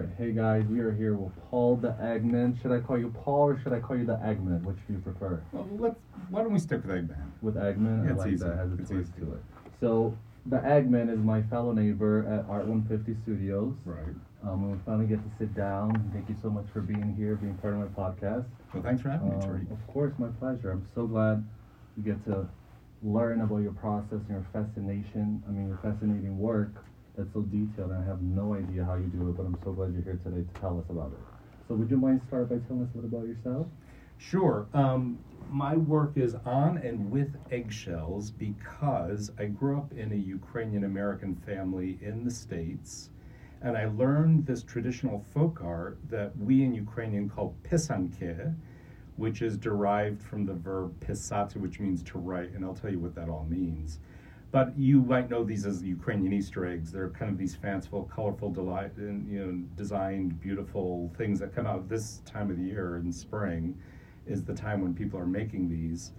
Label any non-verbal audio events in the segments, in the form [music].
right, hey guys, we are here with Paul the Eggman. Should I call you Paul or should I call you the Eggman? Which do you prefer? Well, let's. Why don't we stick with Eggman? With Eggman, Yeah, I it's like easy. that. Has a It's twist easy. to it. So the Eggman is my fellow neighbor at Art 150 Studios. Right. Um, we finally get to sit down. Thank you so much for being here, being part of my podcast. Well, thanks for having me, Um, Tariq. of course, my pleasure. I'm so glad you get to learn about your process and your fascination. I mean, your fascinating work that's so detailed. And I have no idea how you do it, but I'm so glad you're here today to tell us about it. So, would you mind start by telling us a little about yourself? Sure. Um, my work is on and with eggshells because I grew up in a Ukrainian American family in the States, and I learned this traditional folk art that we in Ukrainian call pysanky, which is derived from the verb pysaty, which means to write, and I'll tell you what that all means. But you might know these as Ukrainian Easter eggs. They're kind of these fanciful, colorful, delight, you know, designed, beautiful things that come out this time of the year in spring is the time when people are making these.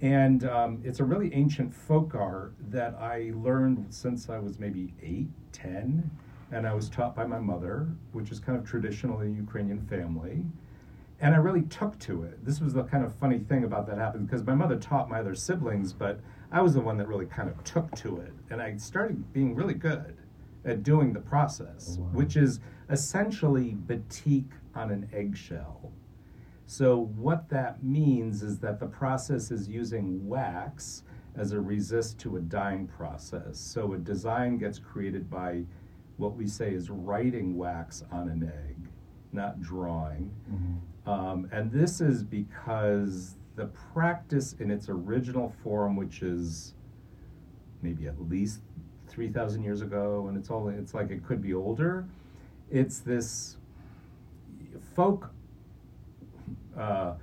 And um, it's a really ancient folk art that I learned since I was maybe eight, ten, and I was taught by my mother, which is kind of traditional in Ukrainian family. And I really took to it. This was the kind of funny thing about that happened because my mother taught my other siblings, but I was the one that really kind of took to it. And I started being really good at doing the process, Oh, wow. which is essentially batik on an eggshell. So, what that means is that the process is using wax as a resist to a dyeing process. So, a design gets created by what we say is writing wax on an egg, not drawing. Mm-hmm. Um, and this is because the practice in its original form, which is maybe at least 3,000 years ago, and it's all, it's like it could be older, it's this folk uh,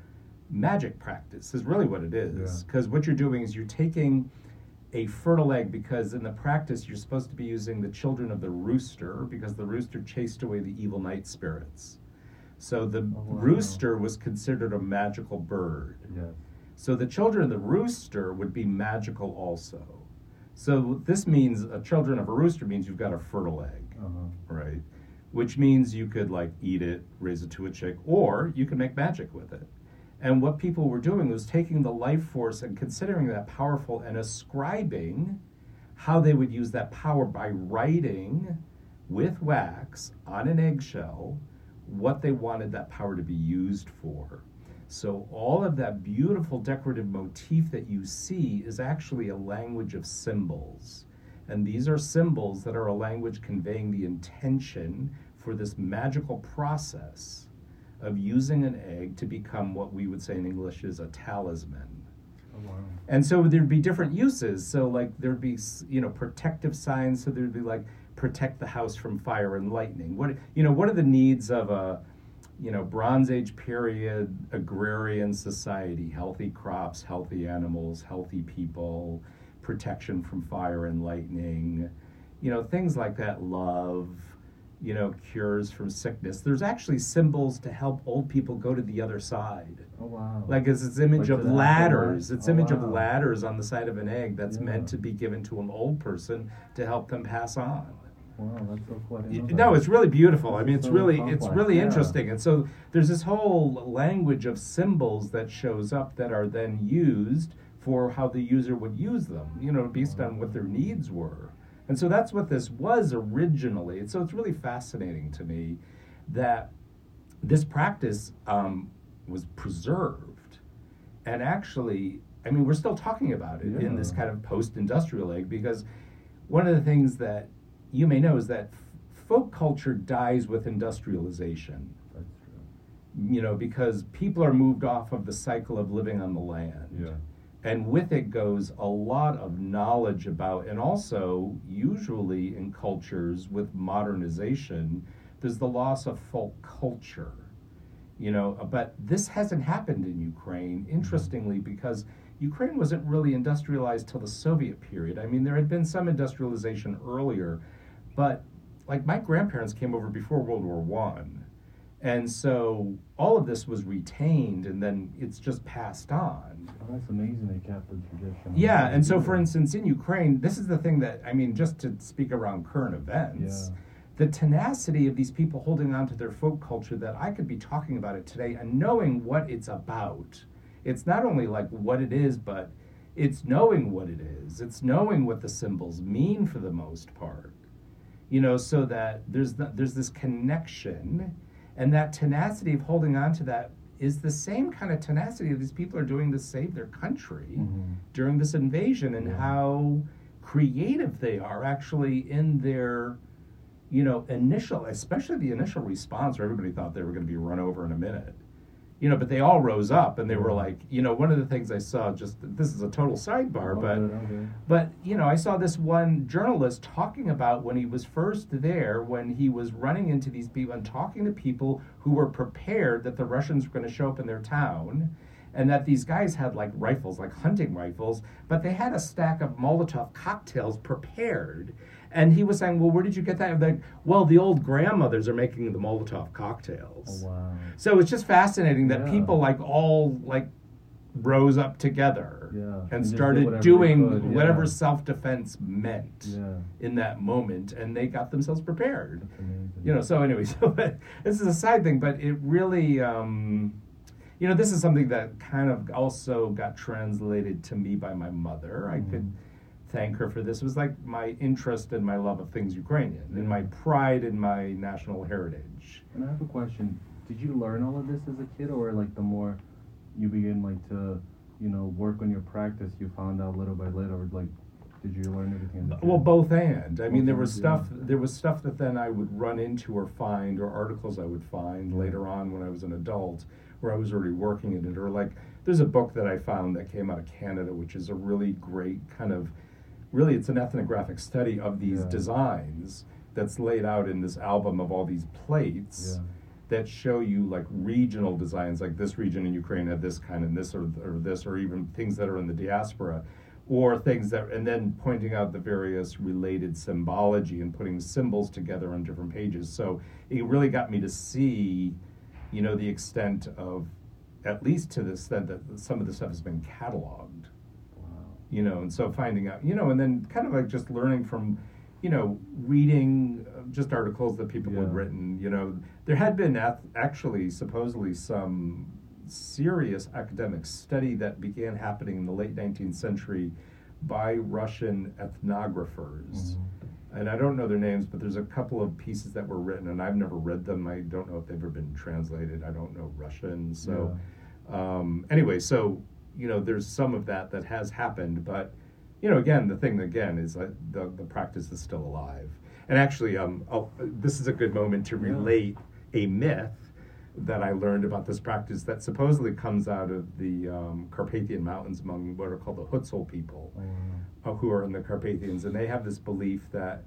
magic practice, is really what it is. Yeah. Because what you're doing is you're taking a fertile egg because in the practice you're supposed to be using the children of the rooster because the rooster chased away the evil night spirits. So the Oh, wow. rooster was considered a magical bird. Yes. So the children of the rooster would be magical also. So this means a children of a rooster means you've got a fertile egg, Uh-huh. right? Which means you could like eat it, raise it to a chick, or you can make magic with it. And what people were doing was taking the life force and considering that powerful and ascribing how they would use that power by writing with wax on an eggshell what they wanted that power to be used for. So, all of that beautiful decorative motif that you see is actually a language of symbols. And these are symbols that are a language conveying the intention for this magical process of using an egg to become what we would say in English is a talisman. Oh, wow. And so there'd be different uses. So like there'd be you know protective signs. So there'd be like protect the house from fire and lightning. What you know what are the needs of a you know Bronze Age period agrarian society? Healthy crops, healthy animals, healthy people, protection from fire and lightning. You know things like that. Love. You know cures from sickness. There's actually symbols to help old people go to the other side. Oh, wow. Like it's this image Like of ladders. It's Oh, image of ladders on the side of an egg that's Yeah. meant to be given to an old person to help them pass on. Wow, that's so cool. I didn't Y- know that. No, it's really beautiful. I mean, it's So really it's really yeah. interesting. And so there's this whole language of symbols that shows up that are then used for how the user would use them. You know, based on what their needs were. And so that's what this was originally. And so it's really fascinating to me that this practice um, was preserved. And actually, I mean, we're still talking about it in this kind of post industrial age because one of the things that you may know is that f- folk culture dies with industrialization. You know, because people are moved off of the cycle of living on the land. Yeah. And with it goes a lot of knowledge about, and also, usually in cultures with modernization, there's the loss of folk culture. You know, but this hasn't happened in Ukraine, mm-hmm. interestingly, because Ukraine wasn't really industrialized till the Soviet period. I mean, there had been some industrialization earlier, but like my grandparents came over before World War One. And so all of this was retained and then it's just passed on. Oh, that's amazing they kept the tradition. Yeah, and so for instance, in Ukraine, this is the thing that I mean, just to speak around current events, the tenacity of these people holding on to their folk culture that I could be talking about it today and knowing what it's about. It's not only like what it is, but it's knowing what it is. It's knowing what the symbols mean for the most part. You know, so that there's the, there's this connection, and that tenacity of holding on to that is the same kind of tenacity that these people are doing to save their country Mhm. during this invasion, and Yeah. how creative they are actually in their you know, initial, especially the initial response where everybody thought they were going to be run over in a minute. You know, but they all rose up and they were like, you know, one of the things I saw just this is a total sidebar, but Okay, okay. but you know, I saw this one journalist talking about when he was first there, when he was running into these people and talking to people who were prepared that the Russians were going to show up in their town, and that these guys had like rifles, like hunting rifles, but they had a stack of Molotov cocktails prepared. And he was saying, "Well, where did you get that?" Like, well, the old grandmothers are making the Molotov cocktails. Oh, wow. So it's just fascinating that Yeah. people like all like rose up together Yeah. and And started whatever doing could, yeah. whatever self defense meant Yeah. in that moment, and they got themselves prepared. You know, so anyway, [laughs] so this is a side thing, but it really, um, you know, this is something that kind of also got translated to me by my mother. I could thank her for this. It was like my interest and my love of things Ukrainian, and my pride in my national heritage. And I have a question. Did you learn all of this as a kid, or like the more you begin like to, you know, work on your practice, you found out little by little, or like, did you learn everything? As a kid? Well, both and. I mean, there was stuff. yeah. There was stuff that then I would run into or find, or articles I would find later on when I was an adult, where I was already working in it. Or like, there's a book that I found that came out of Canada, which is a really great kind of, really, it's an ethnographic study of these Yeah. designs that's laid out in this album of all these plates. Yeah. That show you like regional designs, like this region in Ukraine had this kind and this or, or this, or even things that are in the diaspora or things that and then pointing out the various related symbology and putting symbols together on different pages so it really got me to see you know the extent of at least to the extent that some of the stuff has been cataloged. You know and so finding out you know and then kind of like just learning from you know reading uh, just articles that people had written you know there had been ath- actually supposedly some serious academic study that began happening in the late 19th century by russian ethnographers Mhm. and I don't know their names, but there's a couple of pieces that were written, and I've never read them. I don't know if they've ever been translated. I don't know Russian, so um, anyway, so you know, there's some of that that has happened, but you know, again, the thing again is that the the practice is still alive. And actually, um, I'll, this is a good moment to Yeah. relate a myth that I learned about this practice that supposedly comes out of the um, Carpathian Mountains among what are called the Hutsul people Oh, uh, who are in the Carpathians, and they have this belief that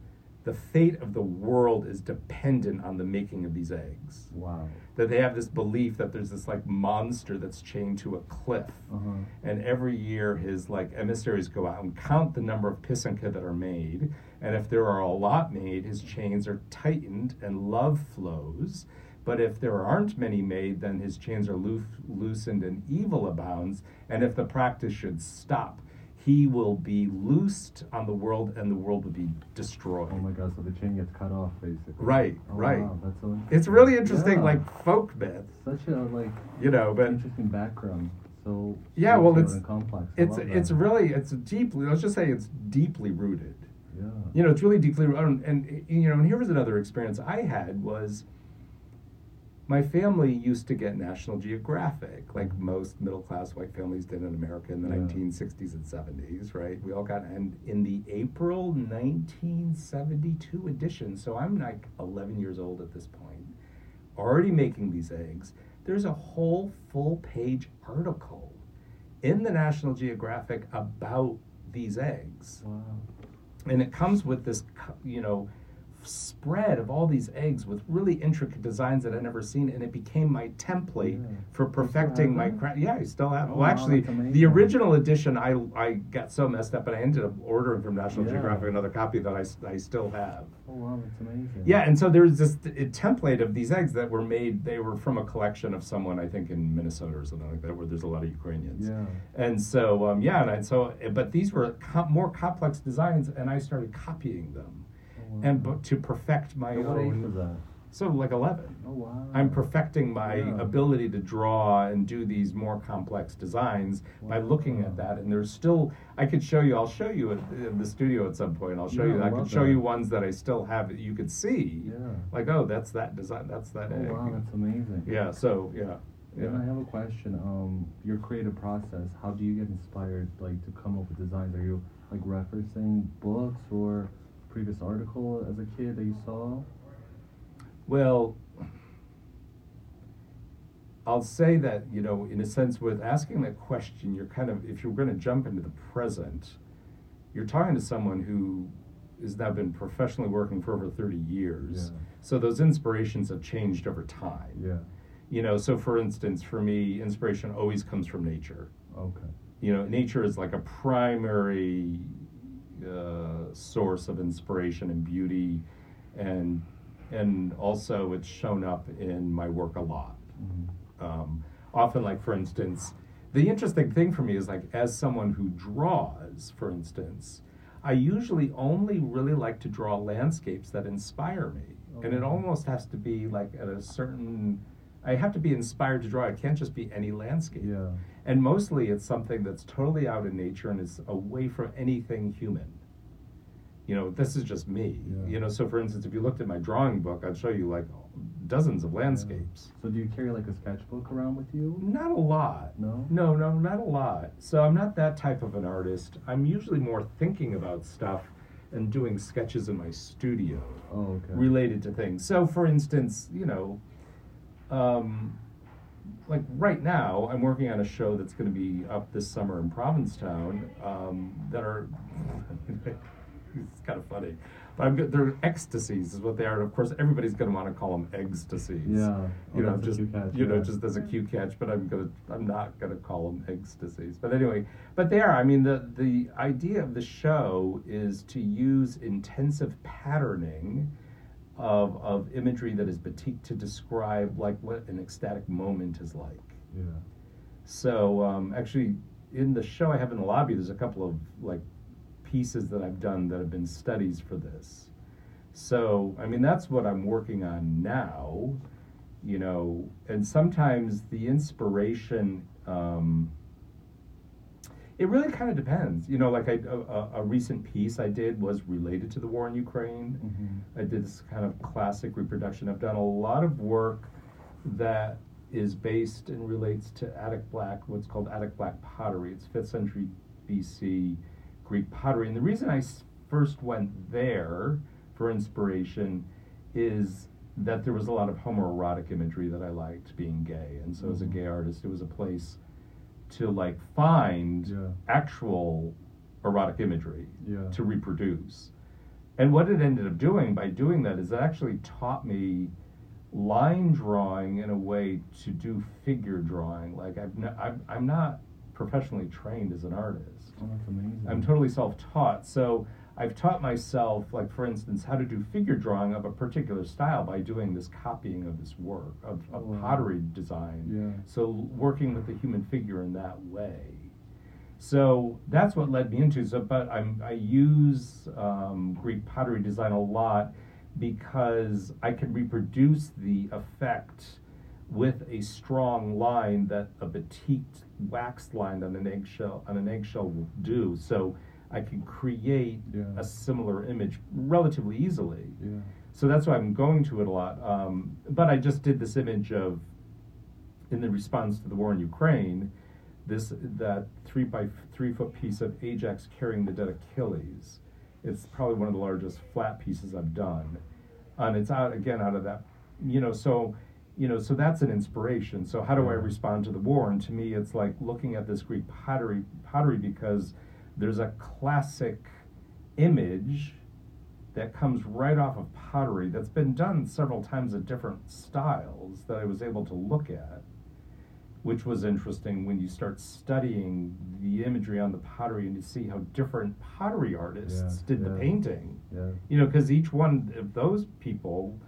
the fate of the world is dependent on the making of these eggs. Wow. That they have this belief that there's this like monster that's chained to a cliff, Uh-huh. and every year his like emissaries go out and count the number of pisanka that are made, and if there are a lot made, his chains are tightened and love flows. But if there aren't many made, then his chains are loo- loosened and evil abounds. And if the practice should stop, he will be loosed on the world, and the world will be destroyed. Oh my God! So the chain gets cut off, basically. Right, Oh, right. Wow, that's so It's really interesting, Yeah. like folk myth, such a like you know. But interesting background. So Yeah, well, it's- complex. I it's it's really it's deeply. Let's just say it's deeply rooted. yeah. you know it's really deeply and, and you know and here was another experience i had was my family used to get national geographic like most middle class white families did in america in the Yeah. 1960s and 70s right we all got and in the april 1972 edition so i'm like 11 years old at this point already making these eggs there's a whole full page article in the national geographic about these eggs Wow. and it comes with this you know spread of all these eggs with really intricate designs that I'd never seen, and it became my template Yeah. for perfecting my craft. Yeah, I still have. Oh, well, actually, the original edition, I I got so messed up, and I ended up ordering from National Yeah. Geographic another copy that I, I still have. Oh wow, that's amazing. Yeah, and so there's this template of these eggs that were made. They were from a collection of someone I think in Minnesota or something like that, where there's a lot of Ukrainians. Yeah. And so, um, yeah, and I, so, but these were com- more complex designs, and I started copying them. Wow. and but to perfect my At what age own. was that? So like eleven. Oh wow. I'm perfecting my Yeah. ability to draw and do these more complex designs by looking Wow. at that. And there's still, I could show you, I'll show you in, in the studio at some point. I'll show Yeah, you, I I could show that. you ones that I still have that you could see. Yeah. Like, oh, that's that design, that's that Oh egg. wow, that's amazing. Yeah, so, yeah. And I have a question. Um, your creative process. How do you get inspired, like, to come up with designs? Are you like referencing books or previous article as a kid that you saw? Well, I'll say that, you know, in a sense, with asking that question, you're kind of, if you're going to jump into the present, you're talking to someone who has now been professionally working for over 30 years. Yeah. So those inspirations have changed over time. Yeah. You know, so for instance, for me, inspiration always comes from nature. Okay. You know, nature is like a primary uh, source of inspiration and beauty, and and also it's shown up in my work a lot. Mhm. Um, often, like for instance, the interesting thing for me is like as someone who draws, for instance, I usually only really like to draw landscapes that inspire me, and it almost has to be like at a certain. I have to be inspired to draw. It can't just be any landscape. Yeah. And mostly it's something that's totally out in nature and is away from anything human. You know, this is just me. Yeah. You know, so for instance, if you looked at my drawing book, I'd show you like dozens of landscapes. So do you carry like a sketchbook around with you? Not a lot. No. No, no, not a lot. So I'm not that type of an artist. I'm usually more thinking about stuff and doing sketches in my studio Oh, okay. related to things. So, for instance, you know, um, like right now, I'm working on a show that's going to be up this summer in Provincetown. Um, that are [laughs] it's kind of funny, but I'm, they're ecstasies, is what they are. And of course, everybody's going to want to call them ecstasies. Yeah. Oh, You know, just catch, you know, just as a cute catch, but I'm gonna, I'm not gonna call them ecstasies. But anyway, but they are. I mean, the the idea of the show is to use intensive patterning of of imagery that is batik to describe like what an ecstatic moment is like. Yeah. So um, actually, in the show I have in the lobby, there's a couple of like pieces that I've done that have been studies for this. So I mean, that's what I'm working on now, you know. And sometimes the inspiration, um, it really kind of depends. You know, like I, a, a- recent piece I did was related to the war in Ukraine. Mm-hmm. I did this kind of classic reproduction. I've done a lot of work that is based and relates to Attic Black, what's called Attic Black pottery. It's 5th century BC Greek pottery. And the reason I first went there for inspiration is that there was a lot of homoerotic imagery that I liked being gay. And so as a Mhm. gay artist, it was a place to like find Yeah. actual erotic imagery Yeah. to reproduce. And what it ended up doing by doing that is it actually taught me line drawing in a way to do figure drawing. Like I've n- I'm, I'm not professionally trained as an artist. Oh, that's amazing. I'm totally self-taught. So I've taught myself, like for instance, how to do figure drawing of a particular style by doing this copying of this work of, of Wow. pottery design. Yeah. So working with the human figure in that way. So that's what led me into. So, but I'm I use um, Greek pottery design a lot because I can reproduce the effect with a strong line that a batiked waxed line on an eggshell on an eggshell will do. So I can create Yeah. a similar image relatively easily. Yeah. So that's why I'm going to it a lot. Um, but I just did this image of, in the response to the war in Ukraine, this that three by three foot piece of Ajax carrying the dead Achilles. It's probably one of the largest flat pieces I've done, and it's out again out of that, you know. So, you know, so that's an inspiration. So how do I respond to the war? And to me, it's like looking at this Greek pottery pottery because there's a classic image that comes right off of pottery that's been done several times in different styles that I was able to look at, which was interesting when you start studying the imagery on the pottery and you see how different pottery artists Yeah, did the painting. Yeah. You know, because each one of those people,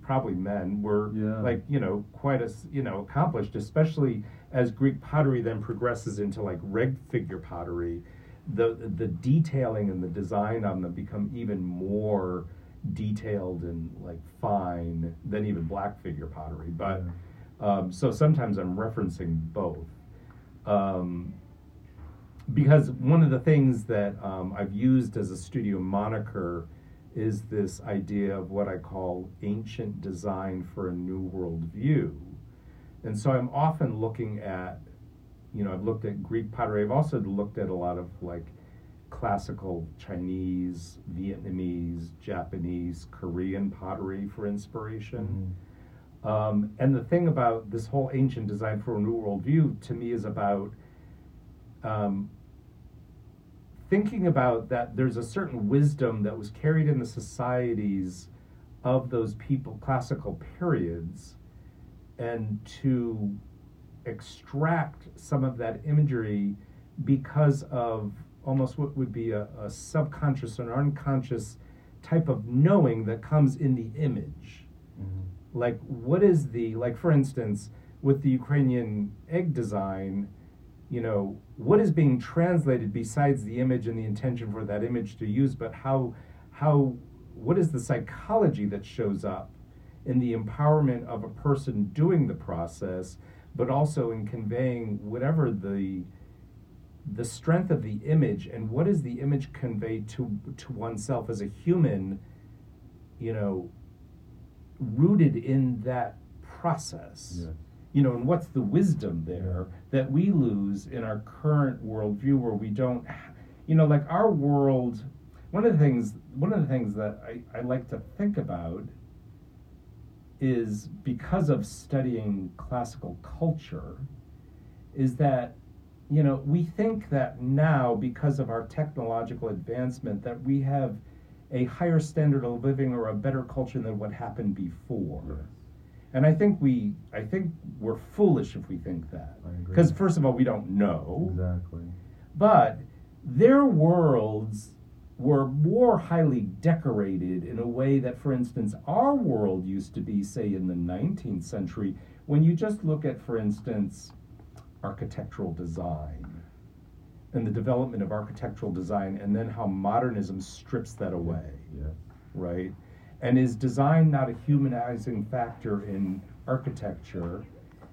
probably men, were Yeah. like you know quite as you know accomplished, especially as Greek pottery then progresses into like red figure pottery. The the detailing and the design on them become even more detailed and like fine than even black figure pottery. But um, so sometimes I'm referencing both. Um, because one of the things that um, I've used as a studio moniker is this idea of what I call ancient design for a new world view. And so I'm often looking at, you know, I've looked at Greek pottery. I've also looked at a lot of like classical Chinese, Vietnamese, Japanese, Korean pottery for inspiration. Mhm. Um, and the thing about this whole ancient design for a new world view to me is about um, thinking about that there's a certain wisdom that was carried in the societies of those people, classical periods, and to extract some of that imagery because of almost what would be a, a subconscious or unconscious type of knowing that comes in the image Mhm. like what is the like for instance with the ukrainian egg design you know what is being translated besides the image and the intention for that image to use but how how what is the psychology that shows up in the empowerment of a person doing the process but also in conveying whatever the the strength of the image and what does the image convey to to oneself as a human you know rooted in that process Yeah. you know and what's the wisdom there that we lose in our current worldview where we don't you know like our world one of the things one of the things that I, I like to think about is because of studying classical culture is that you know we think that now because of our technological advancement that we have a higher standard of living or a better culture than what happened before Yes. and i think we i think we're foolish if we think that because first of all we don't know Exactly. but their worlds were more highly decorated in a way that, for instance, our world used to be, say, in the 19th century, when you just look at, for instance, architectural design and the development of architectural design, and then how modernism strips that away Yes. right? And is design not a humanizing factor in architecture?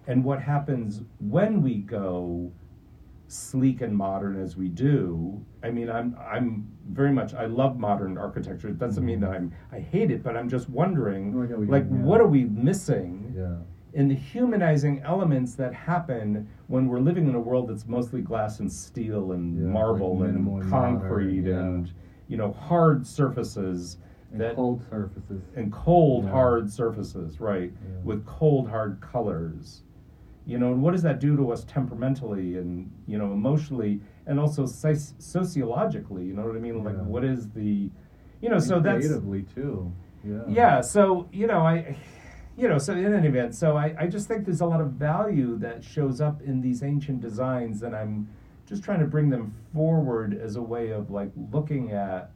And what happens when we go sleek and modern as we do? I mean, I'm I'm very much I love modern architecture. It doesn't mean that I'm I hate it, but I'm just wondering, Oh, what like, what are we missing? Yeah. in the humanizing elements that happen when we're living in a world that's mostly glass and steel and Yeah, marble like and concrete modern, yeah. and you know hard surfaces And that cold surfaces. and cold hard surfaces right with cold hard colors you know and what does that do to us temperamentally and you know emotionally and also soci- sociologically you know what i mean like Yeah. what is the you know so that's creatively too. Yeah. yeah so you know i you know so in any event so I, I just think there's a lot of value that shows up in these ancient designs and i'm just trying to bring them forward as a way of like looking at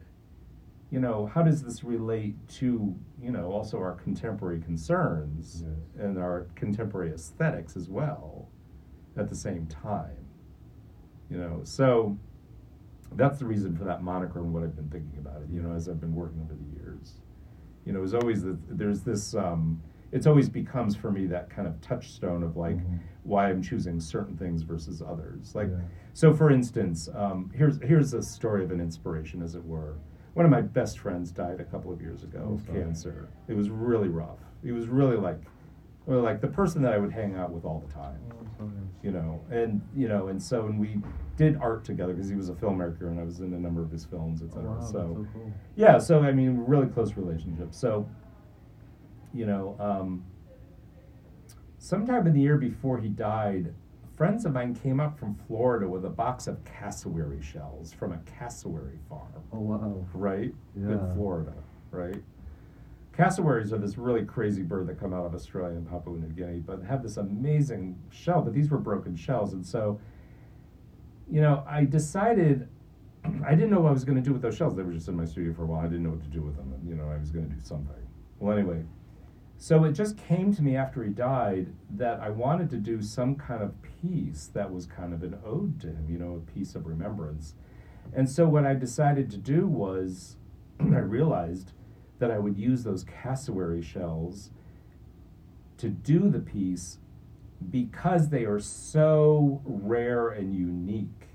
you know how does this relate to you know also our contemporary concerns and our contemporary aesthetics as well at the same time you know so that's the reason for that moniker and what I've been thinking about it. You know, as I've been working over the years, you know, it's always that there's this. Um, it's always becomes for me that kind of touchstone of like Mhm. why I'm choosing certain things versus others. Like, Yeah. so for instance, um, here's here's a story of an inspiration, as it were. One of my best friends died a couple of years ago Oh, of cancer. It was really rough. He was really like, well, like the person that I would hang out with all the time Oh, you know, and you know, and so and we did art together because he was a filmmaker and I was in a number of his films, Oh, etc. wow, so, so cool. yeah, so I mean, really close relationship. So, you know, um, sometime in the year before he died, friends of mine came up from Florida with a box of cassowary shells from a cassowary farm Oh wow. right? Yeah. In Florida, right? Cassowaries are this really crazy bird that come out of Australia and Papua New Guinea, but have this amazing shell. But these were broken shells, and so, you know, I decided [clears throat] I didn't know what I was going to do with those shells. They were just in my studio for a while. I didn't know what to do with them, and you know, I was going to do something. Well, anyway, so it just came to me after he died that I wanted to do some kind of piece that was kind of an ode to him, you know, a piece of remembrance. And so what I decided to do was [clears throat] I realized that I would use those cassowary shells to do the piece because they are so rare and unique.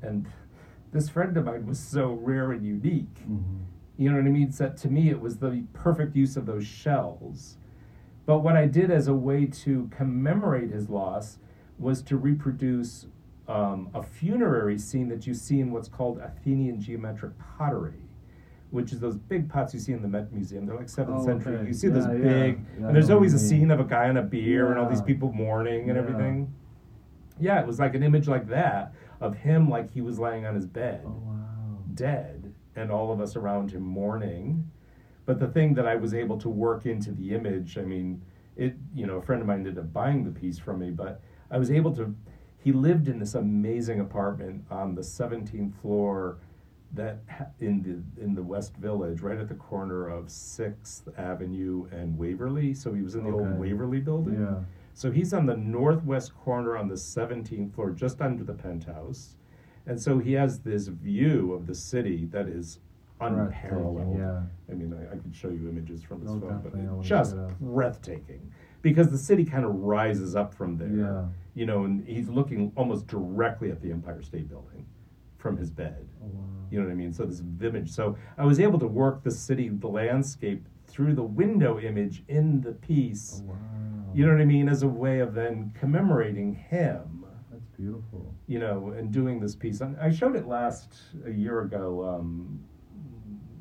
And [laughs] this friend of mine was so rare and unique. Mm-hmm. You know what I mean? So to me, it was the perfect use of those shells. But what I did as a way to commemorate his loss was to reproduce um, a funerary scene that you see in what's called Athenian geometric pottery, which is those big pots you see in the Met Museum. They're like seventh Oh, century. okay. You see Yeah, those yeah. big, Yeah, and there's always a scene of a guy on a bier and all these people mourning and everything. Yeah, it was like an image like that of him like he was laying on his bed Oh wow. dead and all of us around him mourning. But the thing that I was able to work into the image, I mean, it, you know, a friend of mine ended up buying the piece from me, but I was able to, he lived in this amazing apartment on the 17th floor that in the in the West Village, right at the corner of Sixth Avenue and Waverly. So he was in the old Waverly building. Yeah. So he's on the northwest corner on the 17th floor, just under the penthouse. And so he has this view of the city that is unparalleled. Yeah. I mean, I, I could show you images from his Oh, phone, but it's just it breathtaking because the city kind of rises up from there. Yeah. You know, and he's looking almost directly at the Empire State Building from his bed. Oh wow. You know what I mean? So this image. So I was able to work the city, the landscape through the window image in the piece. Oh wow. You know what I mean? As a way of then commemorating him, That's beautiful. you know, and doing this piece. And I showed it last a year ago. Um,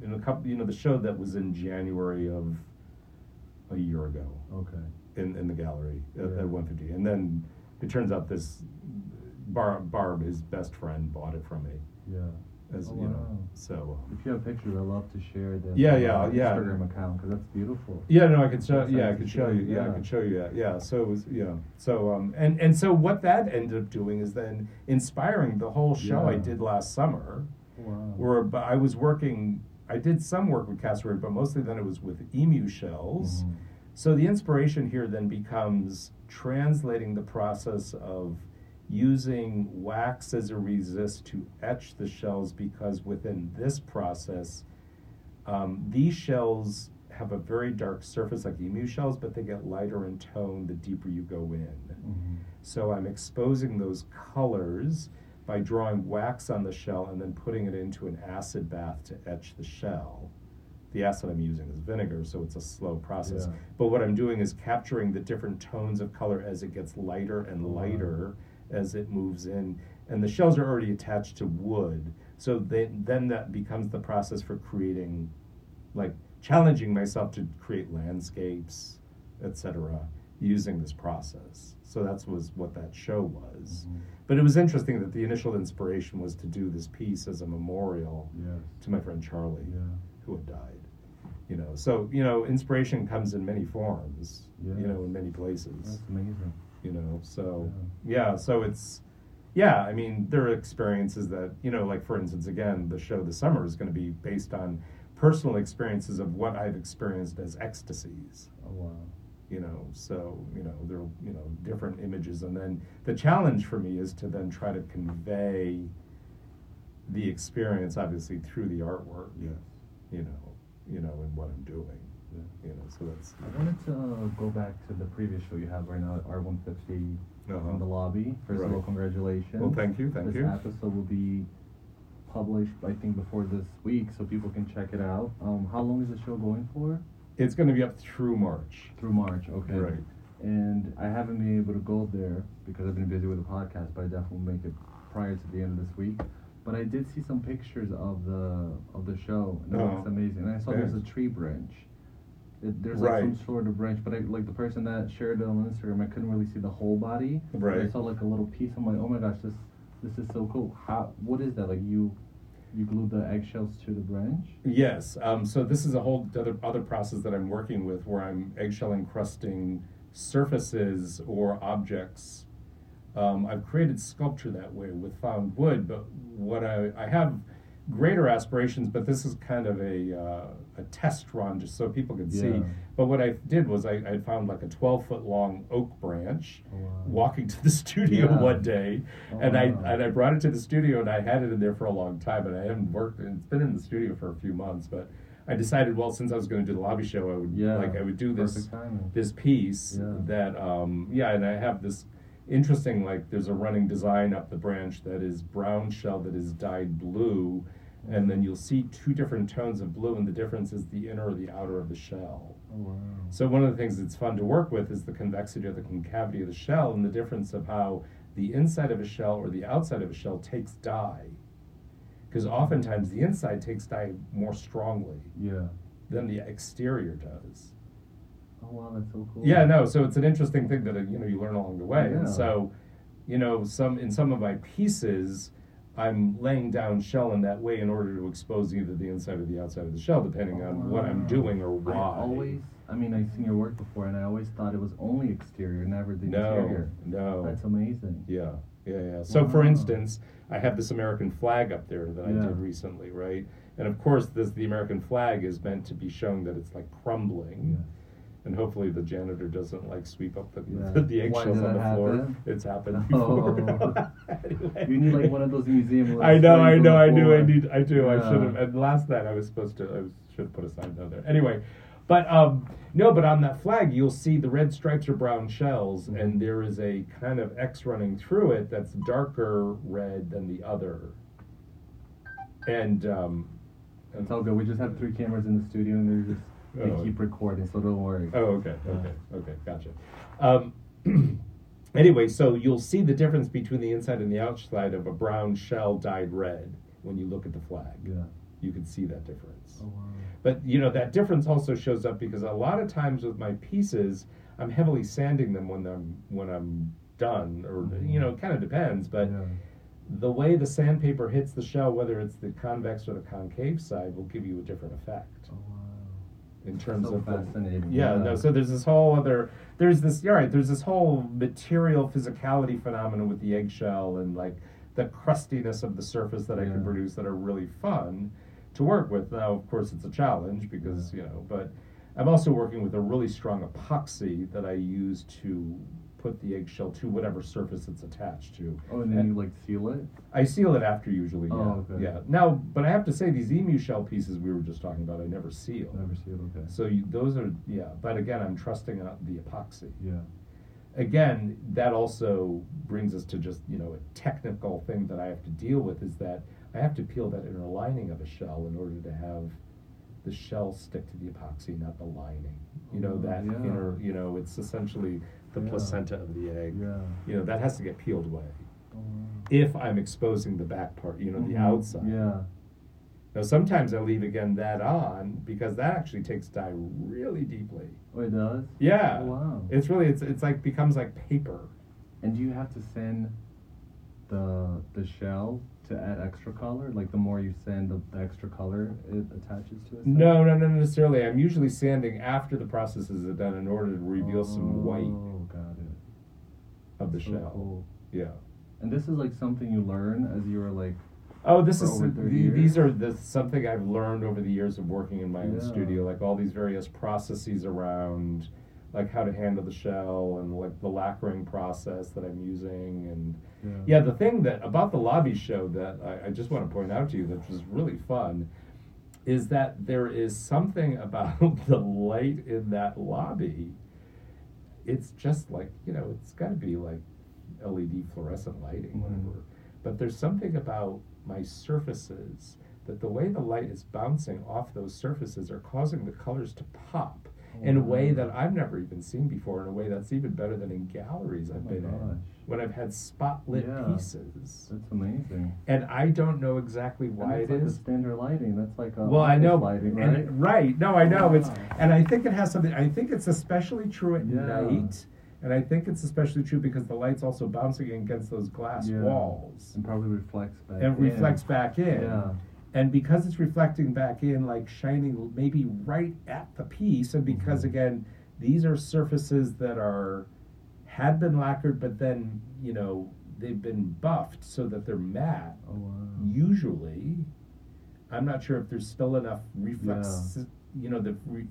in a couple, you know, the show that was in January of a year ago Okay. in, in the gallery at, Yeah. at 150. And then it turns out this Barb, Barb, his best friend, bought it from me. Yeah. As Oh, you know, wow. so If you have pictures, I'd love to share them. Yeah, yeah, yeah. Instagram account because that's beautiful. Yeah, no, I could show. That's Yeah, I could show you. Yeah, I yeah. could show you that. Yeah, so it was. Yeah, so um, and and so what that ended up doing is then inspiring the whole show I did last summer, Wow. where but I was working. I did some work with cassowary, but mostly then it was with emu shells. Mhm. So the inspiration here then becomes translating the process of using wax as a resist to etch the shells because within this process, um, these shells have a very dark surface like emu shells, but they get lighter in tone the deeper you go in. Mhm. So I'm exposing those colors by drawing wax on the shell and then putting it into an acid bath to etch the shell. The acid I'm using is vinegar, so it's a slow process. Yeah. But what I'm doing is capturing the different tones of color as it gets lighter and wow. lighter as it moves in. And the shells are already attached to wood, so they, then that becomes the process for creating, like challenging myself to create landscapes, etc., using this process. So that's was what that show was. Mhm. But it was interesting that the initial inspiration was to do this piece as a memorial Yes. to my friend Charlie, Yeah. who had died. You know, so you know, inspiration comes in many forms. You know, in many places. That's amazing. You know, so yeah, so it's yeah. I mean, there are experiences that you know, like for instance, again, the show this summer is going to be based on personal experiences of what I've experienced as ecstasies Oh wow. You know so you know there are you know different images and then the challenge for me is to then try to convey the experience obviously through the artwork Yes. you know you know and what i'm doing Yeah. you know so that's I wanted to uh, go back to the previous show you have right now at Art 150 Uh-huh. in the lobby. First of all congratulations. well thank you thank this you episode will be published, I think, before this week, so people can check it out. Um, how long is the show going for? It's going to be up through march Through March. Okay. right And I haven't been able to go there because I've been busy with the podcast, but I definitely will make it prior to the end of this week. But I did see some pictures of the of the show, and it Oh. looks amazing. And I saw there's a tree branch. It, there's Right. like some sort of branch, but I, like the person that shared it on Instagram, I couldn't really see the whole body. Right. I saw like a little piece. I'm like, oh my gosh, this this is so cool. How? What is that? Like you you glued the eggshells to the branch? Yes. Um, so this is a whole other other process that I'm working with, where I'm eggshell encrusting surfaces or objects. Um, I've created sculpture that way with found wood, but what I, I have greater aspirations, but this is kind of a uh, a test run just so people can see. But what I did was I, I found like a 12 foot long oak branch Oh, wow. walking to the [laughs] studio Yeah. one day, Oh, and I wow. and I brought it to the studio, and I had it in there for a long time, and I haven't worked. And it's been in the studio for a few months, but I decided, well, since I was going to do the lobby show, I would Yeah. like I would do this this piece Yeah. that um, yeah, and I have this interesting like there's a running design up the branch that is brown shell that is dyed blue, and then you'll see two different tones of blue, and the difference is the inner or the outer of the shell. Oh wow. So one of the things that's fun to work with is the convexity or the concavity of the shell and the difference of how the inside of a shell or the outside of a shell takes dye. Because oftentimes the inside takes dye more strongly Yeah. than the exterior does. Oh wow, that's so cool. Yeah, no. So it's an interesting thing that uh, you know you learn along the way. And so, you know, some in some of my pieces, I'm laying down shell in that way in order to expose either the inside or the outside of the shell, depending on what I'm doing or why. I always, I mean, I've seen your work before, and I always thought it was only exterior, never the no, interior. no. That's amazing. Yeah, yeah, yeah. So, for instance, I have this American flag up there that I Yeah. did recently, right? And of course, this the American flag is meant to be showing that it's like crumbling. And hopefully the janitor doesn't like sweep up the, Yeah. the Why eggshells on the that floor. It's happened [laughs] Oh. before. [laughs] anyway. You need like one of those museum. I know, I know, I do, I need, I do. I should have. And last night I was supposed to, I should have put a sign down there. Anyway, but um, no, but on that flag you'll see the red stripes are brown shells, Mhm. and there is a kind of X running through it that's darker red than the other. And um, It's all good. We just have three cameras in the studio, and they're just they Oh. keep recording, so don't worry. Oh, okay, okay, okay, gotcha. Um, [clears throat] anyway, so you'll see the difference between the inside and the outside of a brown shell dyed red when you look at the flag. Yeah. You can see that difference. Oh wow. But you know that difference also shows up because a lot of times with my pieces, I'm heavily sanding them when I'm when I'm done, or you know, it kind of depends. But yeah. the way the sandpaper hits the shell, whether it's the convex or the concave side, will give you a different effect Oh wow. In terms so of the, fascinating. yeah, no. So there's this whole other. There's this. All right. There's this whole material physicality phenomenon with the eggshell and like the crustiness of the surface that I can produce that are really fun to work with. Now, of course, it's a challenge because you know, but I'm also working with a really strong epoxy that I use to put the eggshell to whatever surface it's attached to. Oh, and then you like seal it. I seal it after usually. Yeah. Oh, okay. Yeah. Now, but I have to say these emu shell pieces we were just talking about, I never seal. Never seal. Okay. So you, those are yeah, but again, I'm trusting uh, the epoxy. Yeah. Again, that also brings us to just you know a technical thing that I have to deal with is that I have to peel that inner lining of a shell in order to have the shell stick to the epoxy, not the lining. You know Oh, that yeah. inner, you know, it's essentially the Yeah. placenta of the egg. Yeah. You know that has to get peeled away Oh, if I'm exposing the back part, you know, the Mhm. outside. Yeah. Now sometimes I leave again that on because that actually takes dye really deeply. Oh, it does. Yeah. Oh, wow. It's really it's it's like becomes like paper. And do you have to send the the shell to add extra color? Like the more you sand, the, the extra color it attaches to it. No, no, no, necessarily. I'm usually sanding after the processes are done in order to reveal some oh, white Oh, got it. of the So shell. cool. Yeah. And this is like something you learn as you are like. Oh, this is the, these are this something I've learned over the years of working in my own studio, like all these various processes around, like how to handle the shell and like the lacquering process that I'm using, and yeah, the thing that about the lobby show that I, I just want to point out to you that was really fun, is that there is something [laughs] about the light in that lobby. It's just like you know, it's got to be like LED fluorescent lighting, whatever. But there's something about my surfaces that the way the light is bouncing off those surfaces are causing the colors to pop in a way that I've never even seen before, in a way that's even better than in galleries Oh I've my been gosh. in when I've had spotlit Yeah. pieces. That's amazing. And I don't know exactly why it like is. the standard lighting. That's like a Well, I know, lighting, right? it- right? No, I know it's, and I think it has something. I think it's especially true at Yeah. night, and I think it's especially true because the light's also bouncing against those glass Yeah. walls and probably reflects back. and in. reflects back in. Yeah. And because it's reflecting back in, like shining maybe right at the piece, and because Mhm. again, these are surfaces that are had been lacquered, but then you know they've been buffed so that they're matte. Oh wow. Usually, I'm not sure if there's still enough reflex. You know, the re,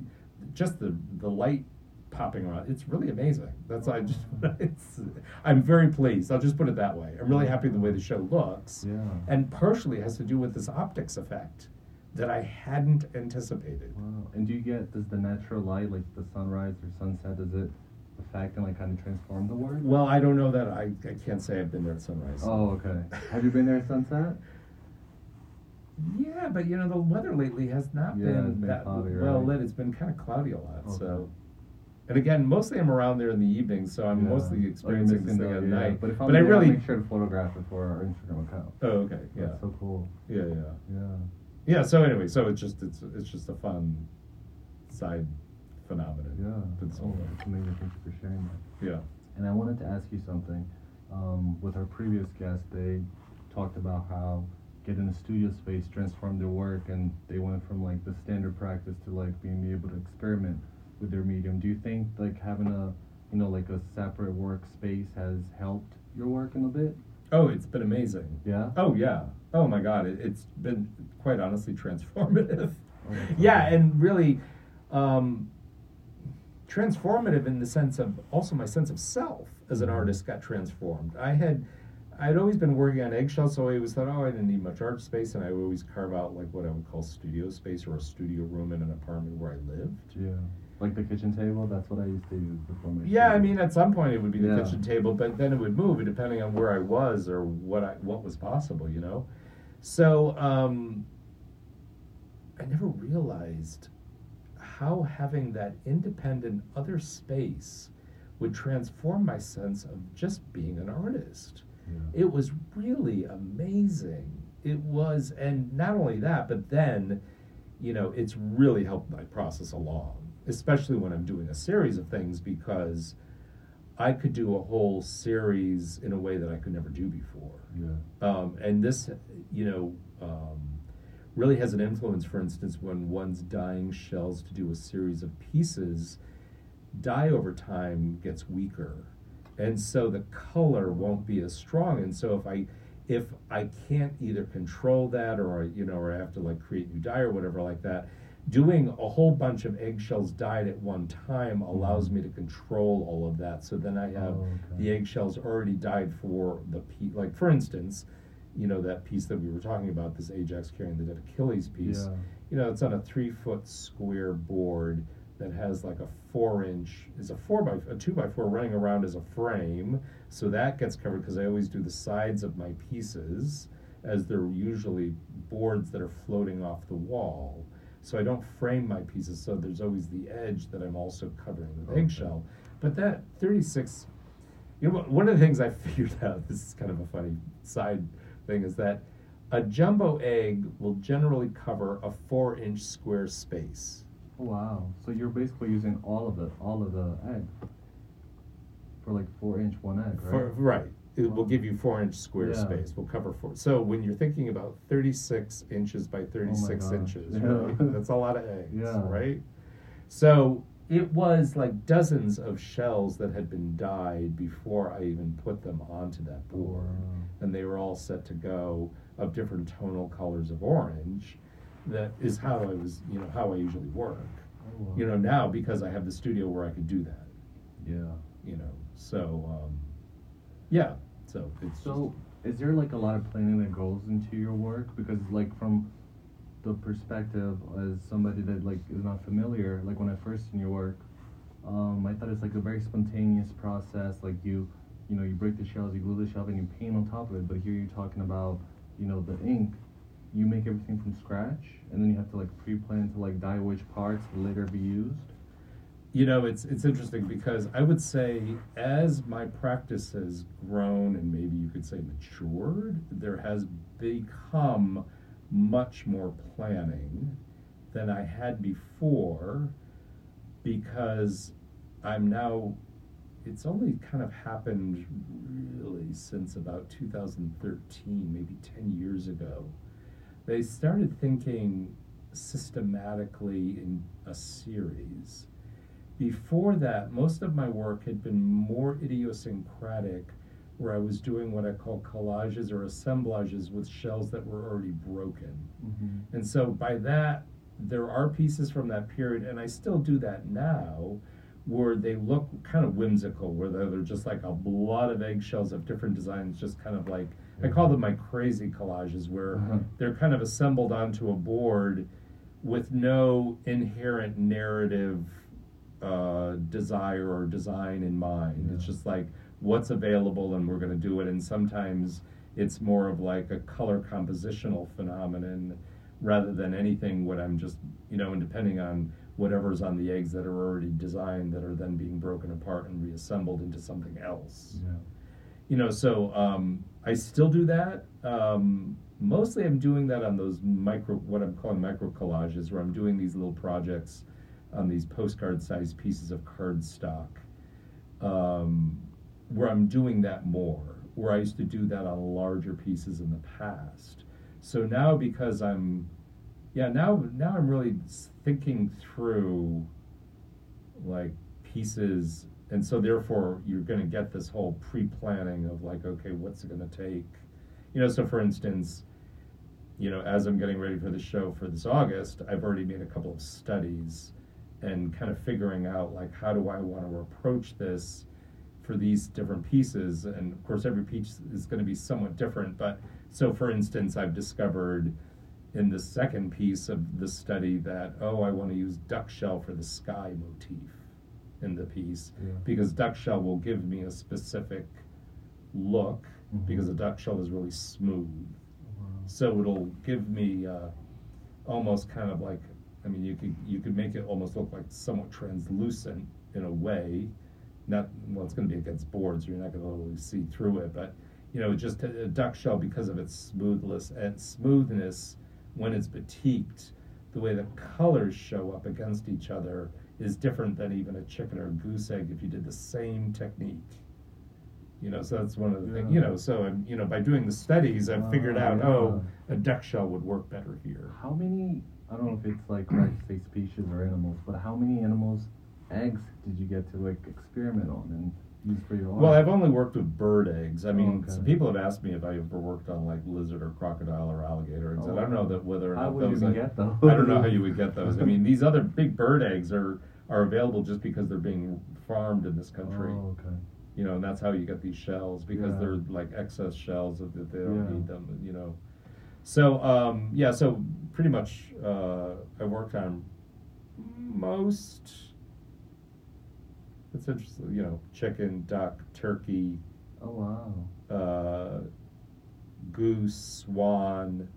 just the the light popping around. It's really amazing. That's I just. [laughs] It's. I'm very pleased. I'll just put it that way. I'm really happy the way the show looks Yeah. and partially has to do with this optics effect that I hadn't anticipated. Wow. And do you get does the natural light, like the sunrise or sunset, does it affect and like kind of transform the work? Well, I don't know that I, I can't say I've been there at sunrise. Oh, okay. Have you been there at sunset? Yeah, but you know the weather lately has not Yeah, been, been that cloudy, well lit. It's been kind of cloudy a lot. Okay. So, and again, mostly I'm around there in the evening, so I'm Yeah. mostly experiencing this missing thing the- at yeah. night. But if I'm I there, I'll really, make sure to photograph it for our Instagram account. oh okay, yeah, That's so cool. yeah, yeah, Yeah. yeah. So anyway, so it's just it's it's just a fun side phenomenon. Yeah. this Oh, that's amazing. Thank you for sharing that. Yeah. And I wanted to ask you something. Um, with our previous guest, they talked about how getting a studio space transformed their work, and they went from like the standard practice to like being able to experiment with their medium. Do you think like having a, you know, like a separate workspace has helped your work in a bit? Oh, it's been amazing. Yeah. Oh yeah. Oh my God, it, it's been quite honestly transformative. Oh, [laughs] yeah, and really um, transformative in the sense of also my sense of self as an Mhm. artist got transformed. I had I'd always been working on eggshells, so I always thought, oh, I didn't need much art space, and I would always carve out like what I would call studio space or a studio room in an apartment where I lived. Yeah. Like the kitchen table. That's what I used to use before my. Yeah, I mean, at some point it would be the Yeah. kitchen table, but then it would move depending on where I was or what I what was possible, you know. So um, I never realized how having that independent other space would transform my sense of just being an artist. Yeah. It was really amazing. It was, and not only that, but then, you know, it's really helped my process along, especially when I'm doing a series of things because I could do a whole series in a way that I could never do before. Yeah. Um, and this, you know, um, really has an influence, for instance, when one's dyeing shells to do a series of pieces, dye over time gets weaker. And so the color won't be as strong. And so if I if I can't either control that or you know, or I have to like create new dye or whatever like that, doing a whole bunch of eggshells dyed at one time allows me to control all of that. So then I have Oh, okay. the eggshells already dyed for the piece. Like for instance, you know that piece that we were talking about, this Ajax carrying the dead Achilles piece. Yeah. You know, it's on a three foot square board that has like a four inch is a four by a two by four running around as a frame. So that gets covered because I always do the sides of my pieces as they're usually boards that are floating off the wall. So I don't frame my pieces, so there's always the edge that I'm also covering with Okay. eggshell. But that 36 you know, one of the things I [laughs] figured out, this is kind of a funny side thing, is that a jumbo egg will generally cover a four inch square space. Wow. So you're basically using all of the all of the egg, for like four inch one egg, right? For, right. It will give you four inch square Yeah. space. Will cover four. So when you're thinking about 36 inches by 36 gosh. inches, Yeah. right? [laughs] That's a lot of eggs, Yeah. right? So it was like dozens of shells that had been dyed before I even put them onto that board. Wow. and they were all set to go of different tonal colors of orange. That is how I was, you know, how I usually work. Oh, wow. You know, now because I have the studio where I could do that. Yeah. You know, so um, yeah. So it's So, is there like a lot of planning that goes into your work? Because, like, from the perspective as somebody that like is not familiar, like when I first seen your work, um, I thought it's like a very spontaneous process. Like you, you know, you break the shells, you glue the shell, and you paint on top of it. But here you're talking about, you know, the ink. You make everything from scratch, and then you have to like pre-plan to like dye which parts will later be used. You know it's it's interesting because I would say as my practice has grown and maybe you could say matured, there has become much more planning than I had before because I'm now it's only kind of happened really since about 2013, maybe 10 years ago. They started thinking systematically in a series. Before that, most of my work had been more idiosyncratic, where I was doing what I call collages or assemblages with shells that were already broken. Mm-hmm. And so by that, there are pieces from that period, and I still do that now, where they look kind of whimsical, where they're, just like a lot of eggshells of different designs, just kind of like I call them my crazy collages, where Uh-huh. they're kind of assembled onto a board with no inherent narrative uh, desire or design in mind. It's just like what's available and we're going to do it. And sometimes it's more of like a color compositional phenomenon rather than anything what I'm just, you know, and depending on whatever's on the eggs that are already designed that are then being broken apart and reassembled into something else Yeah. you know so um, i still do that um, mostly i'm doing that on those micro what i'm calling micro collages where i'm doing these little projects on these postcard sized pieces of cardstock um, where i'm doing that more where i used to do that on larger pieces in the past. So now because i'm yeah now now i'm really thinking through like pieces. And so therefore you're going to get this whole pre-planning of like okay what's it going to take? You know so for instance you know as i'm getting ready for the show for this august i've already made a couple of studies and kind of figuring out like how do i want to approach this for these different pieces and of course every piece is going to be somewhat different but so for instance i've discovered in the second piece of the study that oh i want to use duck shell for the sky motif in the piece Yeah. because duck shell will give me a specific look Mhm. because the duck shell is really smooth Wow. so it'll give me uh, almost kind of like I mean you could you could make it almost look like somewhat translucent in a way not well it's going to be against boards so you're not going to really see through it but you know just a, a duck shell because of its smoothness and smoothness when it's batiked the way the colors show up against each other is different than even a chicken or goose egg if you did the same technique you know so that's one of the things you know so I'm, you know by doing the studies i've figured Ah, out yeah. oh a duck shell would work better here How many? I don't know if it's like right to say species or animals, but how many animals' eggs did you get to like experiment on and use for your art? well i've only worked with bird eggs i oh, mean Okay. some people have asked me if i ever worked on like lizard or crocodile or alligator eggs Oh, and i don't know that whether or not would those even I- get those? [laughs] I don't know how you would get those. I mean, these other big bird eggs are are available just because they're being farmed in this country. Oh, okay. You know, and that's how you get these shells because Yeah. they're like excess shells that that they don't Yeah. need them. You know, so um, yeah, so pretty much uh, I worked on most. It's interesting, you know, chicken, duck, turkey, Oh wow. uh, goose, swan,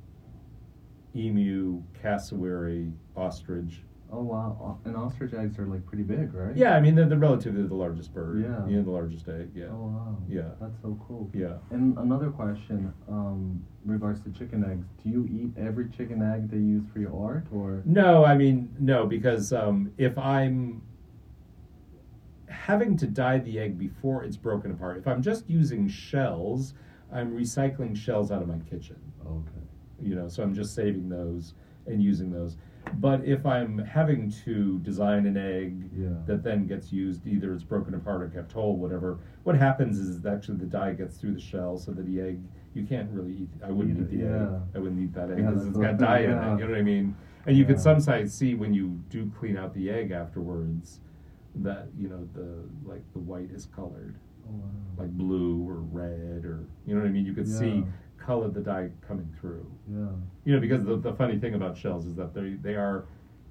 emu, cassowary, ostrich. Oh wow. And ostrich eggs are like pretty big, right? Yeah, I mean they're, they're relatively the largest bird. Yeah. you know, the largest egg. Yeah, Oh wow. Yeah. That's so cool. yeah. And another question, um, in regards to chicken eggs, do you eat every chicken egg that you use for your art, or? No, I mean no, because um, if I'm having to dye the egg before it's broken apart, if I'm just using shells, I'm recycling shells out of my kitchen. Okay. you know so i'm just saving those and using those but if i'm having to design an egg Yeah. that then gets used either it's broken apart or kept whole whatever what happens is actually the dye gets through the shell so that the egg you can't really eat i wouldn't Eat eat the egg i wouldn't eat that egg because that's it's got dye in it you know what i mean and you Yeah. can sometimes see when you do clean out the egg afterwards that you know the like the white is colored Oh wow. like blue or red or you know what i mean you could see Yeah. Color the dye coming through Yeah. you know, because the, the funny thing about shells is that they they are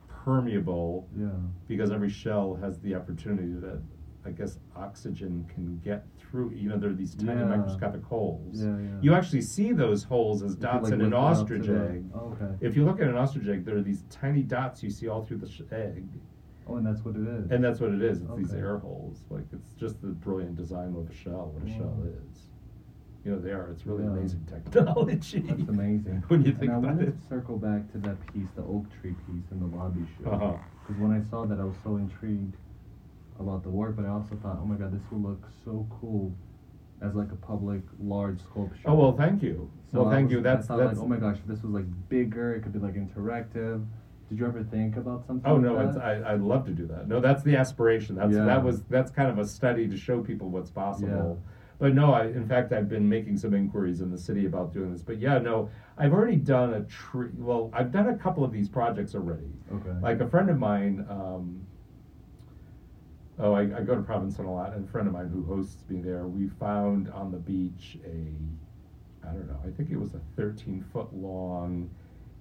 permeable Yeah. because every shell has the opportunity that I guess oxygen can get through. You know, there are these tiny Yeah. microscopic holes. Yeah, yeah. You actually see those holes as dots like, in an lift it up to ostrich egg. Oh, okay. If you look at an ostrich egg, there are these tiny dots you see all through the sh- egg, Oh, and that's what it is. and that's what it is. It's these air holes. Like it's just the brilliant design of a shell. What a shell is. You know, they are. It's really Yeah. amazing [laughs] technology. That's amazing. [laughs] when you think and I about wanted it. to circle back to that piece, the oak tree piece in the lobby show. Uh-huh. Because when I saw that, I was so intrigued about the work, but I also thought, oh my god, this will look so cool as like a public large sculpture. Oh well, thank you. So well, thank was- you. That's I that's. like, oh my gosh, if this was like bigger, it could be like interactive. Did you ever think about something? Oh like no, it's, I, I'd love to do that. No, that's the aspiration. That's Yeah. that was that's kind of a study to show people what's possible. But no, I in fact I've been making some inquiries in the city about doing this. But yeah, no, I've already done a tree. Well, I've done a couple of these projects already. okay. Like a friend of mine, um, Oh, I, I go to Provincetown a lot, and a friend of mine who hosts me there, we found on the beach a, I don't know, I think it was a 13 foot long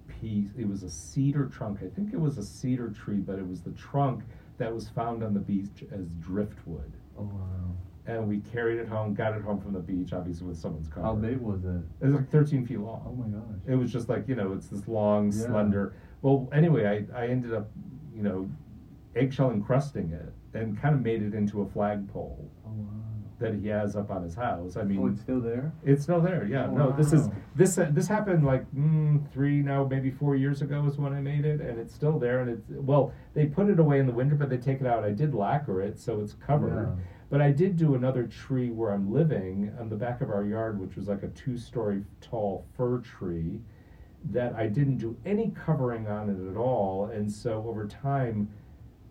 piece. It was a cedar trunk. I think it was a cedar tree, but it was the trunk that was found on the beach as driftwood. Oh wow. And we carried it home, got it home from the beach, obviously with someone's car. How big was it? It was like 13 feet long. Oh my gosh. It was just like, you know, it's this long, Yeah. slender. Well, anyway, I, I ended up, you know, eggshell encrusting it and kind of made it into a flagpole Oh wow. that he has up on his house. I mean, oh, it's still there. it's still there. Yeah. Oh, no, this is this uh, this happened like mm, three now maybe four years ago is when I made it, and it's still there. And it's well, they put it away in the winter, but they take it out. I did lacquer it, so it's covered. Yeah. But I did do another tree where I'm living on the back of our yard, which was like a two-story tall fir tree that I didn't do any covering on it at all. And so over time,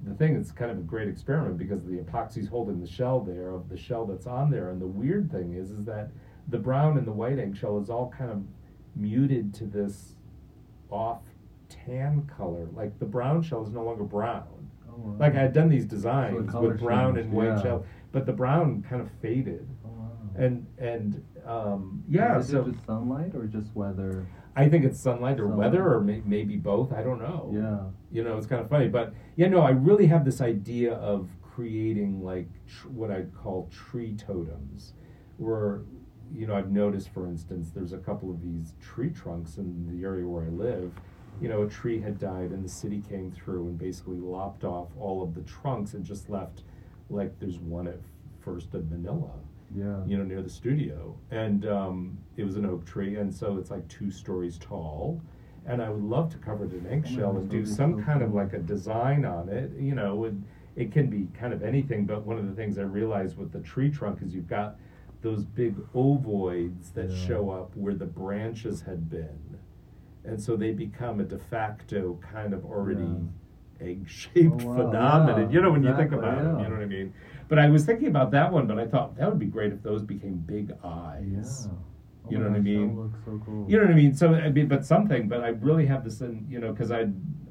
the thing is kind of a great experiment because the epoxy's holding the shell there of the shell that's on there. And the weird thing is, is that the brown and the white eggshell is all kind of muted to this off tan color. Like the brown shell is no longer brown. Oh, wow. Like I had done these designs color with brown changed, and white yeah. shell, but the brown kind of faded. Oh, wow. And and um, yeah, Is it so just sunlight or just weather? I think it's sunlight or Sunlight. weather or may, maybe both. I don't know. Yeah. You know, it's kind of funny, but yeah, no, I really have this idea of creating like tr- what I'd call tree totems, where you know I've noticed, for instance, there's a couple of these tree trunks in the area where I live. You know, a tree had died, and the city came through and basically lopped off all of the trunks and just left like there's one at First of Manila Yeah. you know, near the studio. And um, it was an oak tree, and so it's like two stories tall. And I would love to cover it in eggshell gosh, and do some so kind of like a design on it, you know, and it can be kind of anything. But one of the things I realized with the tree trunk is you've got those big ovoids that Yeah. show up where the branches had been. And so they become a de facto kind of already egg shaped Oh, wow, phenomenon. yeah, You know, when you think about it, yeah. you know what I mean? But I was thinking about that one, but I thought that would be great if those became big Yeah. eyes. Oh You know what I mean? So cool. You know what I mean? So I mean, but something. But I really have this in, you know, because I,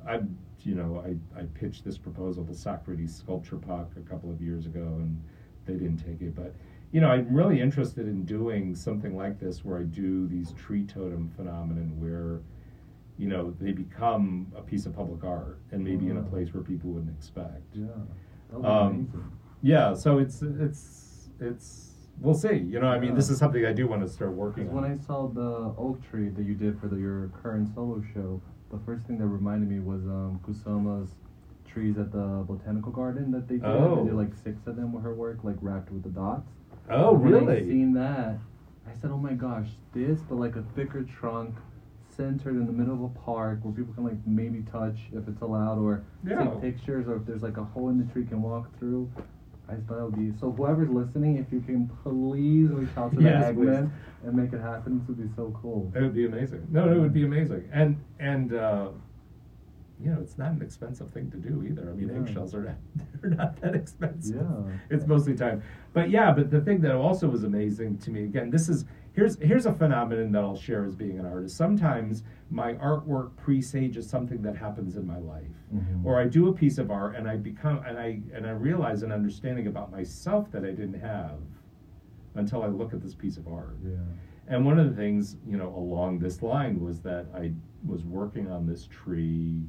I, you know, I, I pitched this proposal to Socrates Sculpture Park a couple of years ago, and they didn't take it. But you know, I'm really interested in doing something like this, where I do these tree totem phenomenon, where, you know, they become a piece of public art, and maybe in a place where people wouldn't expect. Yeah. That Um. Yeah, so it's it's it's we'll see. You know, I mean, Yeah. this is something I do want to start working on. when I saw the oak tree that you did for the, your current solo show, the first thing that reminded me was um, Kusama's trees at the botanical garden that they did. Oh. They did like six of them with her work, like wrapped with the dots. oh, When I really? seen that, I said, "Oh my gosh, this, but like a thicker trunk, centered in the middle of a park where people can like maybe touch if it's allowed, or Yeah. take pictures, or if there's like a hole in the tree can walk through." I thought it would be so. Whoever's listening, if you can please reach out to Yes, the. Eggman and make it happen, this would be so cool. It would be amazing. No, it would be amazing. And and uh, you know, it's not an expensive thing to do either. I mean, Yeah. eggshells are not [laughs] they're not that expensive. Yeah. It's mostly time. But yeah, but the thing that also was amazing to me again, this is here's here's a phenomenon that I'll share as being an artist. Sometimes my artwork presages something that happens in my life. Mhm. Or I do a piece of art and I become and I and I realize an understanding about myself that I didn't have until I look at this piece of art. Yeah. And one of the things, you know, along this line was that I was working on this tree.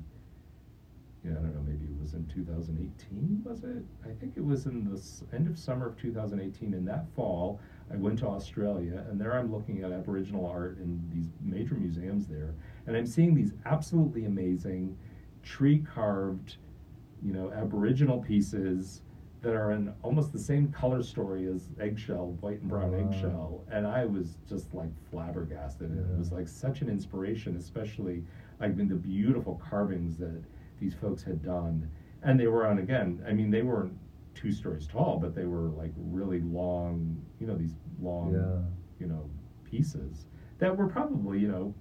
Yeah, I don't know, maybe it was in 2018, was it? I think it was in the end of summer of 2018. In that fall, I went to Australia, and there I'm looking at Aboriginal art in these major museums there, and I'm seeing these absolutely amazing tree carved, you know, Aboriginal pieces that are in almost the same color story as eggshell, white and brown Wow. eggshell, and I was just like flabbergasted. And it was like such an inspiration, especially like in the beautiful carvings that these folks had done, and they were on again. I mean, they weren't two stories tall, but they were like really long. You know, these long, Yeah. you know, pieces that were probably you know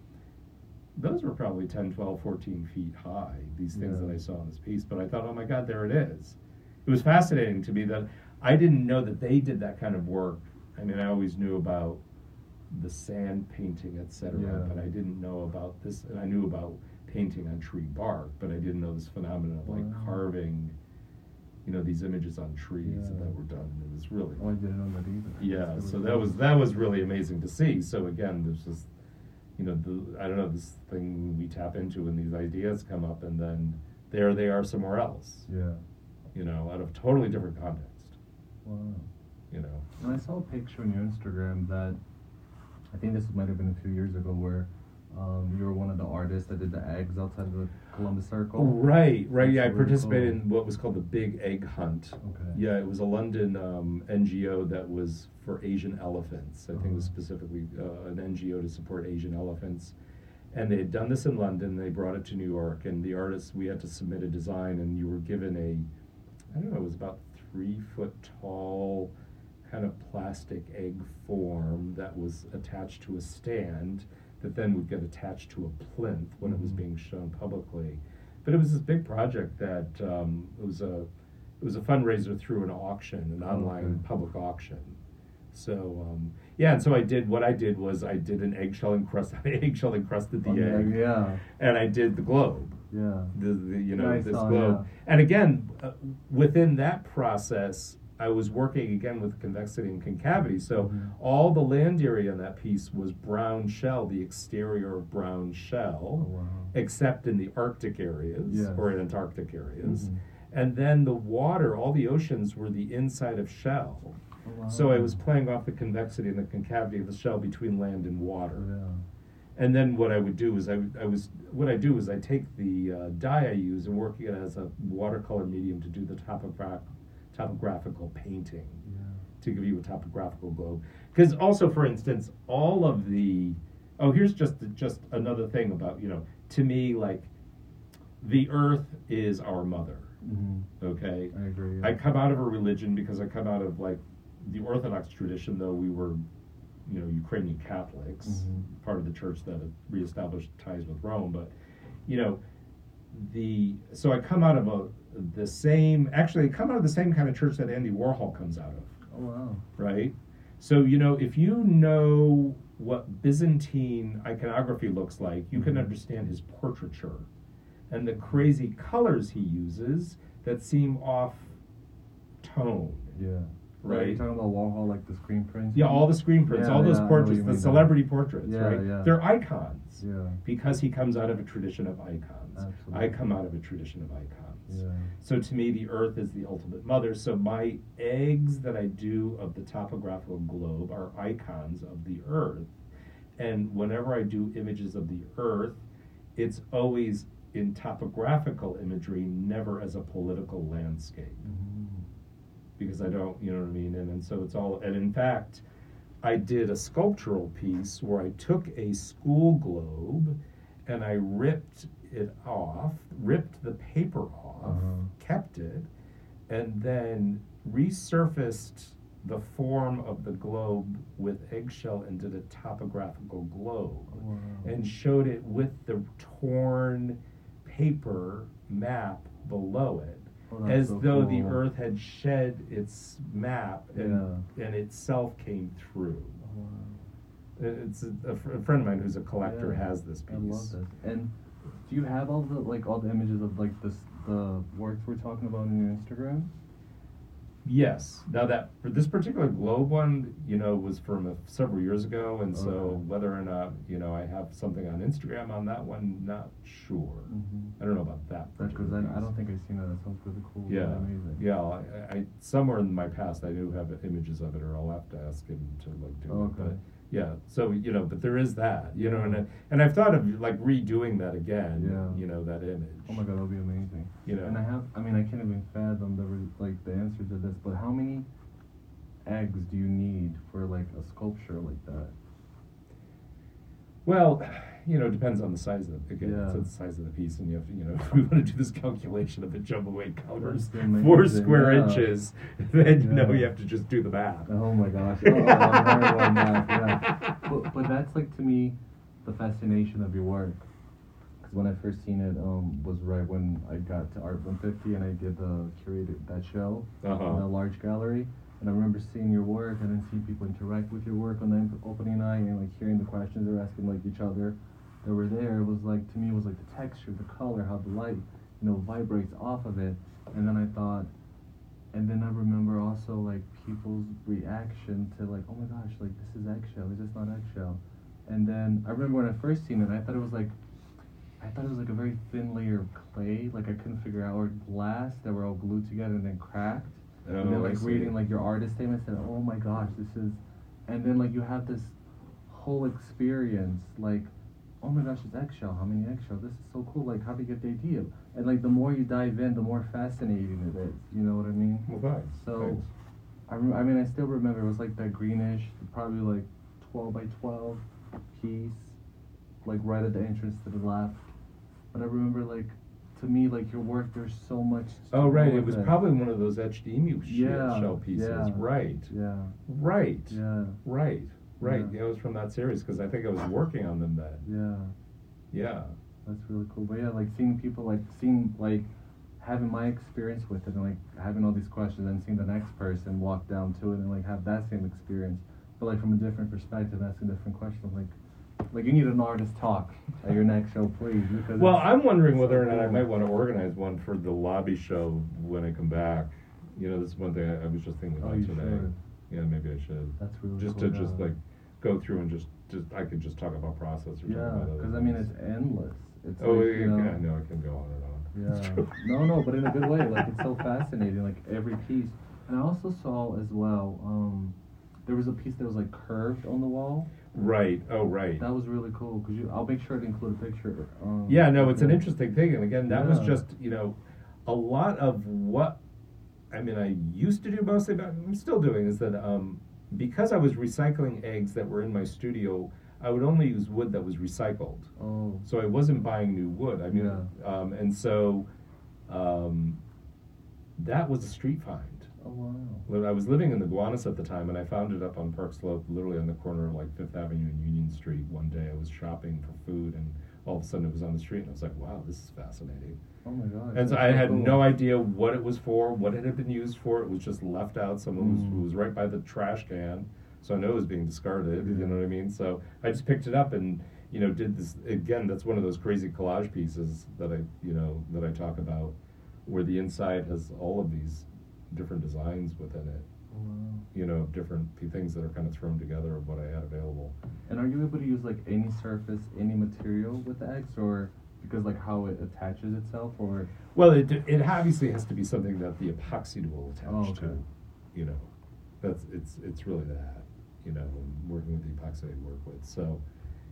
those were probably 10 12 14 feet high these things Yeah. that i saw in this piece but i thought oh my god there it is it was fascinating to me that i didn't know that they did that kind of work i mean i always knew about the sand painting etc Yeah. but i didn't know about this and i knew about painting on tree bark but i didn't know this phenomenon of like Wow. carving you know, these images on trees Yeah. that were done. It was really Oh, I didn't know that either. yeah. So that was that was really amazing to see. So again, there's this, you know, the I don't know this thing we tap into when these ideas come up, and then there they are somewhere else. Yeah. You know, out of totally different context. Wow. You know. And I saw a picture on your Instagram that I think this might have been a few years ago where um, you were one of the artists that did the eggs outside of the Columbus Circle. Right, right. That's Yeah, I really participated cool. in what was called the Big Egg Hunt. Okay. Yeah, it was a London um, NGO that was for Asian elephants. I think it was Uh-huh. specifically uh, an NGO to support Asian elephants. And they had done this in London. They brought it to New York, and the artists we had to submit a design, and you were given a, I don't know, it was about three foot tall, kind of plastic egg form that was attached to a stand that then would get attached to a plinth when it was Mhm. being shown publicly. But it was this big project that um, it was a it was a fundraiser through an auction, an online Okay. public auction. So um, yeah, and so I did what I did was I did an eggshell encrust [laughs] eggshell encrusted the On egg, yeah. and I did the globe Yeah. the, the you know Yeah, I this saw, globe and again uh, within that process i was working again with convexity and concavity so Mhm. all the land area in that piece was brown shell the exterior of brown Oh, shell wow. except in the arctic areas Yes. or in antarctic areas Mhm. and then the water all the oceans were the inside of shell Oh, wow. so i was playing off the convexity and the concavity of the shell between land and water Yeah. and then what I would do is I, would- I was what I do is I take the uh, dye I use and work it as a watercolor medium to do the topograph- topographical painting Yeah. to give you a topographical globe. Because also, for instance, all of the oh here's just just another thing about you know to me like the Earth is our mother. hmm Okay, I agree. Yeah. I come out of a religion because I come out of like the Orthodox tradition, though we were, you know, Ukrainian Catholics, Mhm. part of the church that reestablished ties with Rome. But, you know, the so I come out of a the same actually come out of the same kind of church that Andy Warhol comes out of, oh wow. right? So you know, if you know what Byzantine iconography looks like, you can Mhm. understand his portraiture and the crazy colors he uses that seem off tone. Yeah. Right. You're talking about Warhol, like the screen prints. Yeah, all the screen prints, Yeah, all those yeah, I know what portraits, the celebrity portraits, Yeah, right? yeah. They're icons Yeah. because he comes out of a tradition of icons. Absolutely. I come out of a tradition of icons. Yeah. So to me, the earth is the ultimate mother. So my eggs that I do of the topographical globe are icons of the earth. And whenever I do images of the earth, it's always in topographical imagery, never as a political landscape Mhm. because I don't, you know what I mean? And, and so it's all, and in fact, I did a sculptural piece where I took a school globe and I ripped it off, ripped the paper off, Kept it, and then resurfaced the form of the globe with eggshell and did a topographical globe Wow. and showed it with the torn paper map below it Oh, as so though the earth had shed its map and, and itself came through wow. It's a, a fr- a friend of mine who's a collector Yeah. has this piece I love this. And do you have all the like all the images of like this the works we're talking about on your Instagram? yes now that for this particular globe one you know was from a, several years ago and so whether or not you know i have something on instagram on that one not sure Mm-hmm. i don't know about that Because I, I don't think I've seen that. That sounds really cool. Yeah, amazing. yeah. I, I somewhere in my past I do have images of it, or I'll have to ask him to like do it. Okay. But yeah, so you know, but there is that, you know, and I- and I've thought of like redoing that again. Yeah. You know, that image. Oh my god, that'll be amazing. You know. And I have, I mean, I can't even fathom the re- like the answer to this. But how many eggs do you need for like a sculpture like that? Well, you know, it depends on the size of it. Again, Yeah. it's the size of the piece, and you have to, you know, [laughs] if we want to do this calculation of the jumbo eight colors, That's amazing, four square yeah. inches, [laughs] then you know you have to just do the math. Oh my gosh. Oh, I'm horrible on math, yeah. [laughs] But, but that's like to me the fascination of your work. Because when I first seen it um, was right when I got to Art 150 and I did the curated that show Uh-huh. in a large gallery. And I remember seeing your work and then seeing people interact with your work on the opening night and like hearing the questions they're asking like each other that were there. It was like to me it was like the texture, the color, how the light you know vibrates off of it. And then I thought and then I remember also like people's reaction to like, oh my gosh, like this is eggshell. Is this not eggshell? And then I remember when I first seen it, I thought it was like, I thought it was like a very thin layer of clay. Like I couldn't figure out, or glass that were all glued together and then cracked. Oh, and then like reading like your artist statement, said, oh my gosh, this is, and then like you have this whole experience like. Oh my gosh, it's eggshell. How many eggshells? This is so cool. Like, how do you get the idea? And like, the more you dive in, the more fascinating it is. You know what I mean? Well. So, thanks. I, rem- I mean, I still remember it was like that greenish, probably like 12 by 12 piece, like right at the entrance to the left. But I remember, like, to me, like your work, there's so much. Oh, right. It was probably one of those etched emu Yeah, shell pieces. yeah. Right. Yeah, Right. yeah, Right. Right. Yeah. It was from that series because I think I was working on them then. yeah. Yeah. That's really cool. But yeah, like seeing people, like seeing, like having my experience with it and like having all these questions and seeing the next person walk down to it and like have that same experience, but like from a different perspective, asking different questions. Like, like you need an artist talk at your next show, please. Because Well, I'm wondering whether or not I might want to organize one for the lobby show when I come back. You know, this is one thing I, I was just thinking Oh, about you today. should. Yeah, maybe I should. That's really just cool. to just like go through and just just I could just talk about process or Yeah, because I mean it's endless. It's oh like, yeah, you know, yeah, I know I can go on and on. [laughs] Yeah. No, no, but in a good way. Like it's so fascinating. Like every piece. And I also saw as well. Um, there was a piece that was like curved on the wall. Right. Oh, right. That was really cool because you. I'll make sure to include a picture. Um, Yeah, no, it's an interesting thing, and again, that was just you know, a lot of what I mean, I used to do mostly, but I'm still doing is that um, because I was recycling eggs that were in my studio, I would only use wood that was recycled. Oh. So I wasn't buying new wood. I mean, Yeah. um, and so um, that was a street find. Oh wow. I was living in the Gowanus at the time, and I found it up on Park Slope, literally on the corner of like Fifth Avenue and Union Street. One day, I was shopping for food, and all of a sudden, it was on the street, and I was like, "Wow, this is fascinating." Oh my god. And so I had cool. no idea what it was for, what it had been used for. It was just left out. Someone was, Mm. who was right by the trash can, so I know it was being discarded. You know what I mean? So I just picked it up and you know did this again. That's one of those crazy collage pieces that I you know that I talk about, where the inside has all of these different designs within it. You know, different p- things that are kind of thrown together of what I had available. And are you able to use like any surface, any material with the eggs, or because like how it attaches itself, or Well, it it obviously has to be something that the epoxy will attach Oh, okay. to. You know, that's it's it's really that. You know, working with the epoxy I work with. So,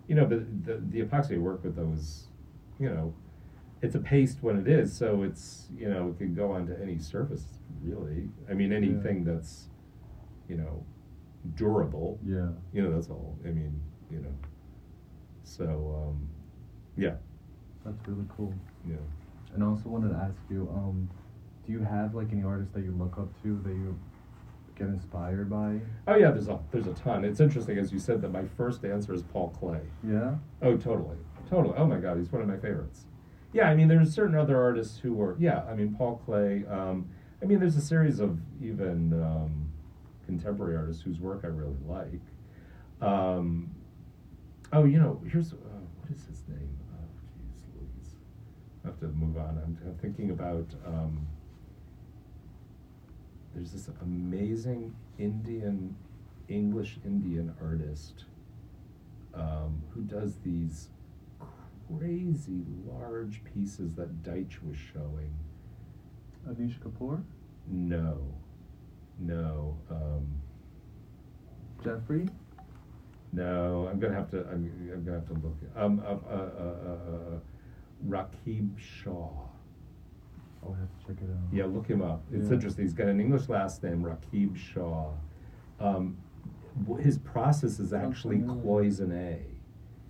you know, but the the epoxy I work with though is, you know, it's a paste when it is, so it's you know it can go onto any surface really. I mean anything that's, you know, durable. yeah? You know, that's all. I mean, you know. So, um, yeah, That's really cool. yeah. And I also wanted to ask you, um, do you have like any artists that you look up to that you get inspired by? Oh yeah, there's a there's a ton. It's interesting as you said that my first answer is Paul Klee. Yeah. Oh, totally, totally. Oh my God, he's one of my favorites. Yeah, I mean, there's certain other artists who were. Yeah, I mean, Paul Klee. Um, I mean, there's a series of even um, contemporary artists whose work I really like. Um, oh, you know, here's uh, what is his name? Oh, jeez, Louise. I have to move on. I'm, I'm thinking about. Um, there's this amazing Indian, English Indian artist um, who does these crazy large pieces that Deitch was showing. Anish Kapoor, No, no, um, Jeffrey. no. I'm gonna have to. I'm, I'm gonna have to look. Um, uh, uh, uh, uh, Raqib Shaw. I'll have to check it out. Yeah, look him up. It's Yeah. interesting. He's got an English last name, Raqib Shaw. Um, his process is actually cloisonne,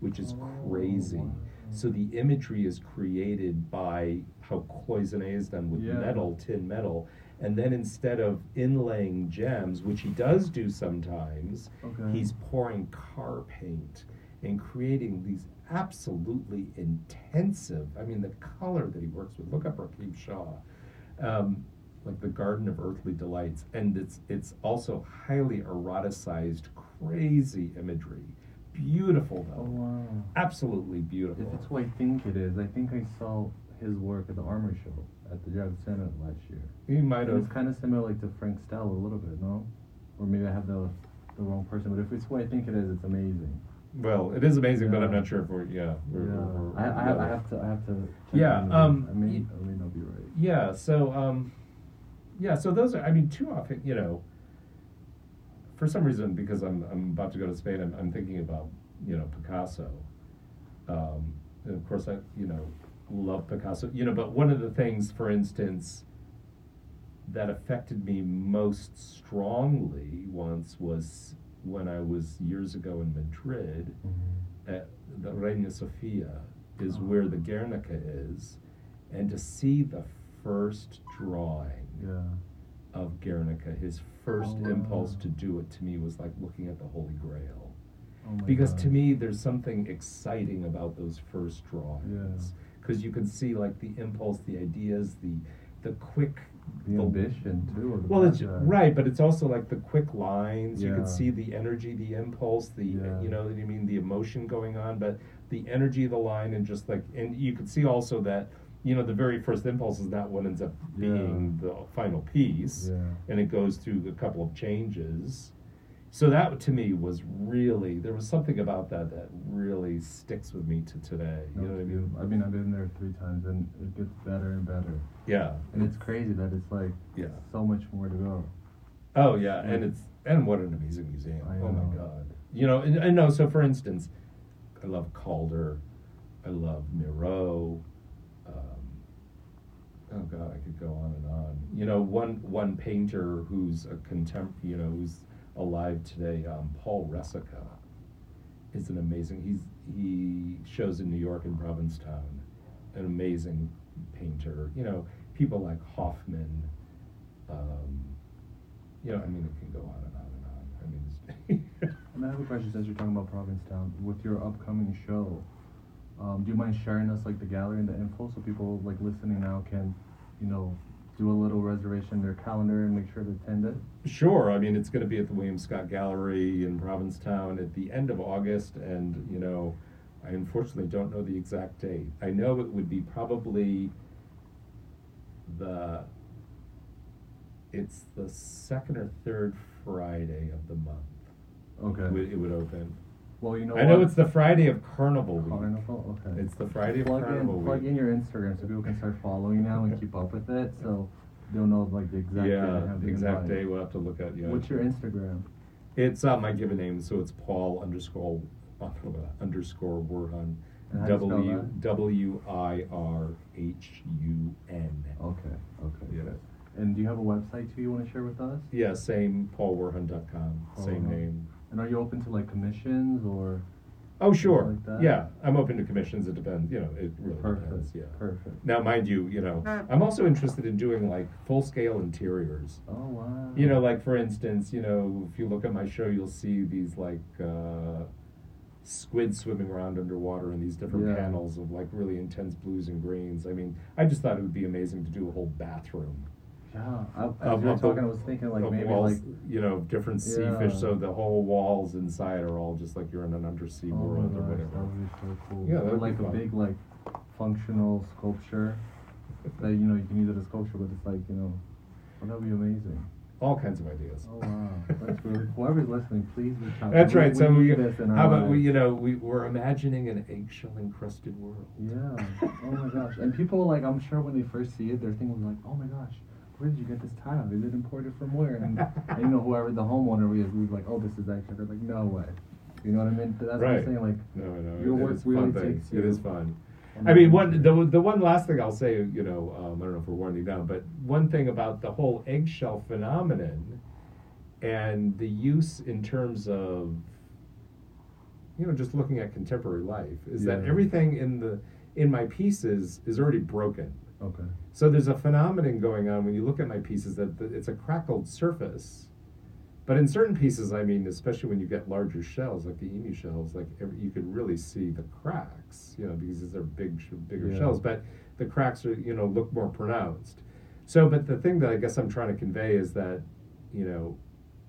which is Oh, crazy. wow. So the imagery is created by how cloisonne is done with Yeah. metal, tin metal, and then instead of inlaying gems, which he does do sometimes, Okay. he's pouring car paint and creating these absolutely intensive. I mean, the color that he works with. Look up Raqib Shaw, um, like the Garden of Earthly Delights, and it's it's also highly eroticized, crazy imagery. Beautiful Oh though, wow. absolutely beautiful. If it's who I think it is, I think I saw his work at the Armory Show at the Javits Center last year. He might have. it's kind of similar like to Frank Stella a little bit, no? Or maybe I have the the wrong person, but if it's what I think it is, it's amazing. Well, it is amazing, but I'm not sure if we're yeah. We're, yeah, we're- I, I, have, I have to I have to. Yeah, um, I may I may not be right. Yeah, so um, yeah, so those are. I mean, too often, you know. For some reason, because I'm I'm about to go to Spain, I'm, I'm thinking about you know Picasso. Um, of course, I you know love Picasso. You know, but one of the things, for instance, that affected me most strongly once was when I was years ago in Madrid Mm-hmm. at the Reina Sofia is Oh. where the Guernica is, and to see the first drawing Yeah. of Guernica, his first Oh, wow. impulse to do it to me was like looking at the Holy Grail. Oh Because to me, there's something exciting about those first drawings. Because you can see like the impulse, the ideas, the the quick. the ambition too. The Well, it's right, but it's also like the quick lines. You can see the energy, the impulse, the Yeah. you know, what I mean, the emotion going on, but the energy of the line, and just like, and you can see also that you know the very first impulse is not what ends up being the final piece, Yeah. and it goes through a couple of changes. So that to me was really there was something about that that really sticks with me to today. You No, know what I mean? I mean, I've been there three times, and it gets better and better. Yeah, And it's crazy that it's like yeah. so much more to go. Oh yeah, and it's and what an amazing museum. Oh my god. You know, and I know. So for instance, I love Calder, I love Miro. Oh god, I could go on and on. You know, one one painter who's a contem, you know, who's alive today, um, Paul Resika, is an amazing. He's he shows in New York and Provincetown, an amazing painter. You know, people like Hofmann. Um, you know, I mean, it can go on and on and on. I mean, it's [laughs] And I have a question since you're talking about Provincetown. With your upcoming show, um, do you mind sharing us like the gallery and the info so people like listening now can, you know, do a little reservation in their calendar and make sure to attend it? Sure. I mean, it's going to be at the William Scott Gallery in Provincetown at the end of August, and you know, I unfortunately don't know the exact date. I know it would be probably the. It's the second or third Friday of the month. Okay. It would, it would open. Well, you know. I know what? it's the Friday of Carnival Week. Carnival. Okay. It's the Friday of plug Carnival in, plug in your Instagram so people can start following now and keep up with it. So they'll know like the exact yeah, have the exact day we'll have to look at. Yeah. What's your Instagram? It's uh, my given name, so it's Paul underscore underscore Wirhun. And how do you spell that? W I R H U N. Okay. Okay. Yeah. good. And do you have a website too you want to share with us? Yeah, same paulwirhun.com, same Paulwirhun. name. And are you open to like commissions or? Oh, sure. like that? yeah, I'm open to commissions. It depends. You know, it really Perfect. depends. Yeah. Perfect. Now, mind you, you know, I'm also interested in doing like full scale interiors. Oh wow. You know, like for instance, you know, if you look at my show, you'll see these like uh, squid swimming around underwater in these different Yeah. panels of like really intense blues and greens. I mean, I just thought it would be amazing to do a whole bathroom Yeah. I, as Of- you were of- talking, I was thinking like of maybe walls, like. you know, different sea fish, Yeah. so the whole walls inside are all just like you're in an undersea Oh my world or gosh, whatever. that would be so cool. Yeah, that would be like a fun. big like functional sculpture that you know you can use it as sculpture, but it's like you know, well, that'd be amazing. All kinds of ideas. Oh wow, that's really whoever's listening, please reach out. That's right. So we, need this in our how about we? lives. You know, we we're imagining an eggshell encrusted world. Yeah. Oh my gosh. And people like I'm sure when they first see it, they're thinking like, oh my gosh, where did you get this tile? Is it imported from where? And, and you know whoever the homeowner is, we're like, oh, this is actually. They're like, no way. You know what I mean? But that's what I'm saying. Like, No, no, Your it work really thing. takes you is fun. I mean, one the the one last thing I'll say, you know, um, I don't know if we're winding down, but one thing about the whole eggshell phenomenon and the use in terms of, you know, just looking at contemporary life is that everything in the in my pieces is already broken. Okay. So there's a phenomenon going on when you look at my pieces that it's a crackled surface. But in certain pieces, I mean, especially when you get larger shells, like the emu shells, like every, you could really see the cracks, you know, because these are big, bigger Yeah. shells. But the cracks are, you know, look more pronounced. So, but the thing that I guess I'm trying to convey is that, you know,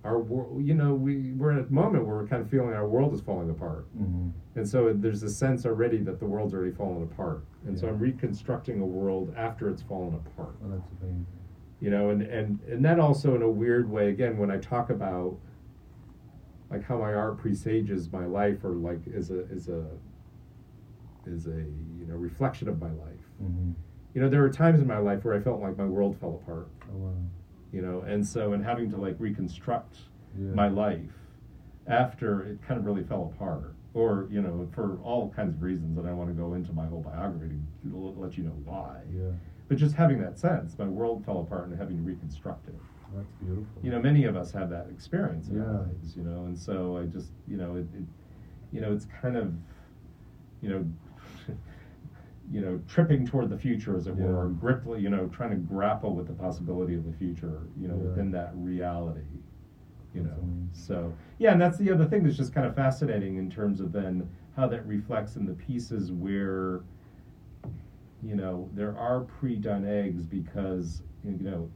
our world, you know, we we're at a moment where we're kind of feeling our world is falling apart, Mm-hmm. and so there's a sense already that the world's already fallen apart, and so I'm reconstructing a world after it's fallen apart. Oh, that's amazing. you know and and and that also in a weird way again when i talk about like how my art presages my life or like is a is a is a you know reflection of my life Mm-hmm. you know there were times in my life where i felt like my world fell apart Oh wow. You know and so and having to like reconstruct Yeah. my life after it kind of really fell apart or you know for all kinds of reasons that i want to go into my whole biography to l- let you know why Yeah. but just having that sense my world fell apart and having to reconstruct it That's beautiful. you know many of us have that experience in our Yeah. lives you know and so i just you know it, it you know it's kind of you know you know tripping toward the future as it were or Yeah. you know trying to grapple with the possibility of the future you know Yeah. within that reality you That's know so yeah and that's the other thing that's just kind of fascinating in terms of then how that reflects in the pieces where you know there are pre-done eggs because you know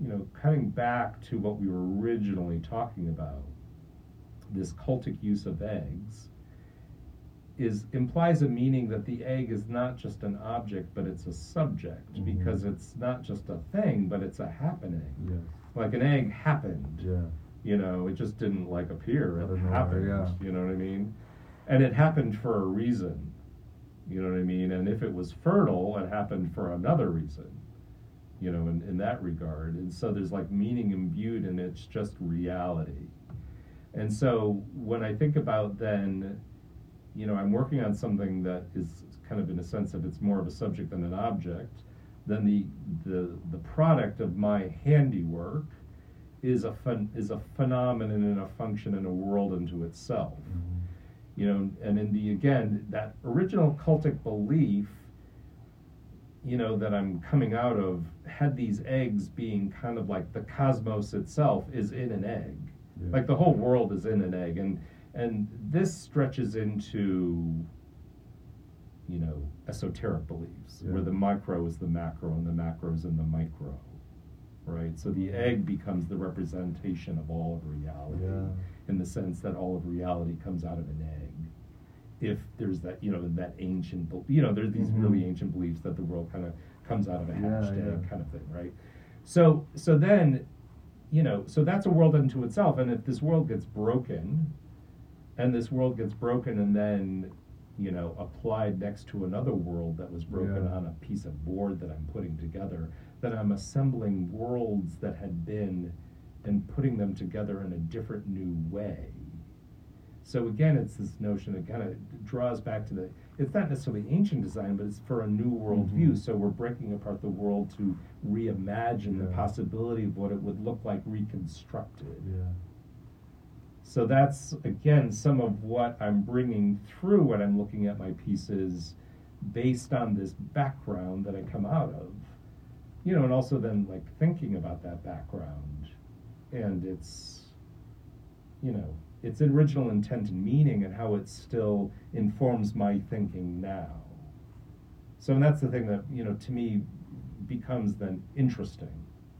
you know cutting back to what we were originally talking about this cultic use of eggs is implies a meaning that the egg is not just an object but it's a subject. Mhm. because it's not just a thing but it's a happening. Yes. like an egg happened. Yeah. you know it just didn't like appear. It happened. yeah. you know what i mean? And it happened for a reason. You know what i mean? And if it was fertile it happened for another reason. You know in, in that regard. And so there's like meaning imbued and it's just reality. And so when i think about then you know i'm working on something that is kind of in a sense of it's more of a subject than an object then the the the product of my handiwork is a fun, is a phenomenon and a function and a world unto itself Mhm. you know and in the again that original cultic belief you know that i'm coming out of had these eggs being kind of like the cosmos itself is in an egg Yeah. like the whole world is in an egg and and this stretches into you know esoteric beliefs Yeah. where the micro is the macro and the macro is in the micro right so the egg becomes the representation of all of reality Yeah. in the sense that all of reality comes out of an egg if there's that you know that ancient you know there's these Mhm. really ancient beliefs that the world kind of comes out of a Yeah, hatched egg kind of thing right so so then you know so that's a world unto itself and if this world gets broken and this world gets broken and then you know applied next to another world that was broken Yeah. on a piece of board that i'm putting together that i'm assembling worlds that had been and putting them together in a different new way so again it's this notion that kind of draws back to the it's not necessarily ancient design but it's for a new world Mhm. view so we're breaking apart the world to reimagine the possibility of what it would look like reconstructed Yeah. So that's again some of what I'm bringing through when I'm looking at my pieces based on this background that I come out of. You know, and also then like thinking about that background and its you know, its original intent and meaning and how it still informs my thinking now. So and that's the thing that, you know, to me becomes then interesting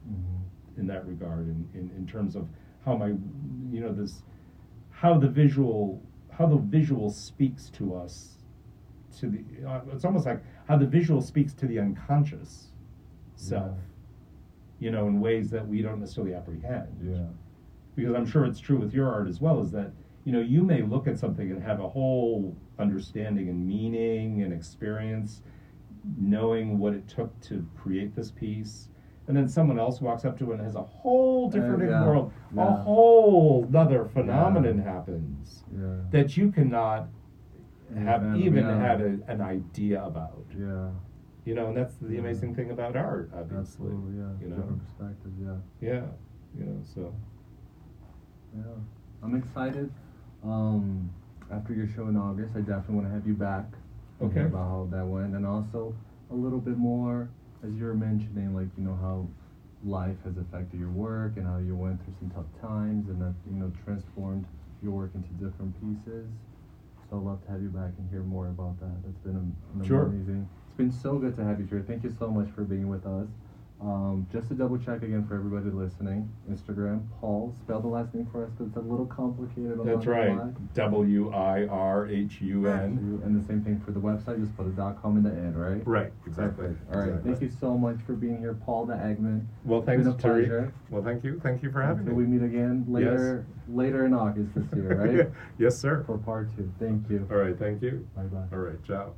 Mhm. in that regard in, in, in terms of how my you know this how the visual how the visual speaks to us to the uh, it's almost like how the visual speaks to the unconscious self you know in ways that we don't necessarily apprehend Yeah. because I'm sure it's true with your art as well, is that you know you may look at something and have a whole understanding and meaning and experience, knowing what it took to create this piece, and then someone else walks up to it and has a whole different Uh, yeah, world, a whole other phenomenon happens Yeah. that you cannot have Yeah, even yeah. had a, an idea about. Yeah. You know, and that's the Yeah. amazing thing about art, obviously. Absolutely. Yeah. You know, Different perspectives. Yeah. yeah, you know, so. Yeah, I'm excited. Um, after your show in August, I definitely want to have you back. Okay. About how that went, and also a little bit more, as you were mentioning, like you know how life has affected your work and how you went through some tough times and that you know transformed your work into different pieces. So I'd love to have you back and hear more about that. That's been an Sure. amazing. It's been so good to have you here. Thank you so much for being with us. Um, just to double check again for everybody listening, Instagram, Paul, spell the last name for us because it's a little complicated. That's right. W I R H U N. And the same thing for the website, just put a dot com in the end, right? Right, exactly. Perfect. All right. exactly. Thank you so much for being here, Paul the Eggman. Well, It's thanks, Terry. Well, thank you. Thank you for having Until me. we meet again later, later in August this year, right? [laughs] yes, sir. for part two. Thank you. All right, thank you. Bye bye. All right, ciao.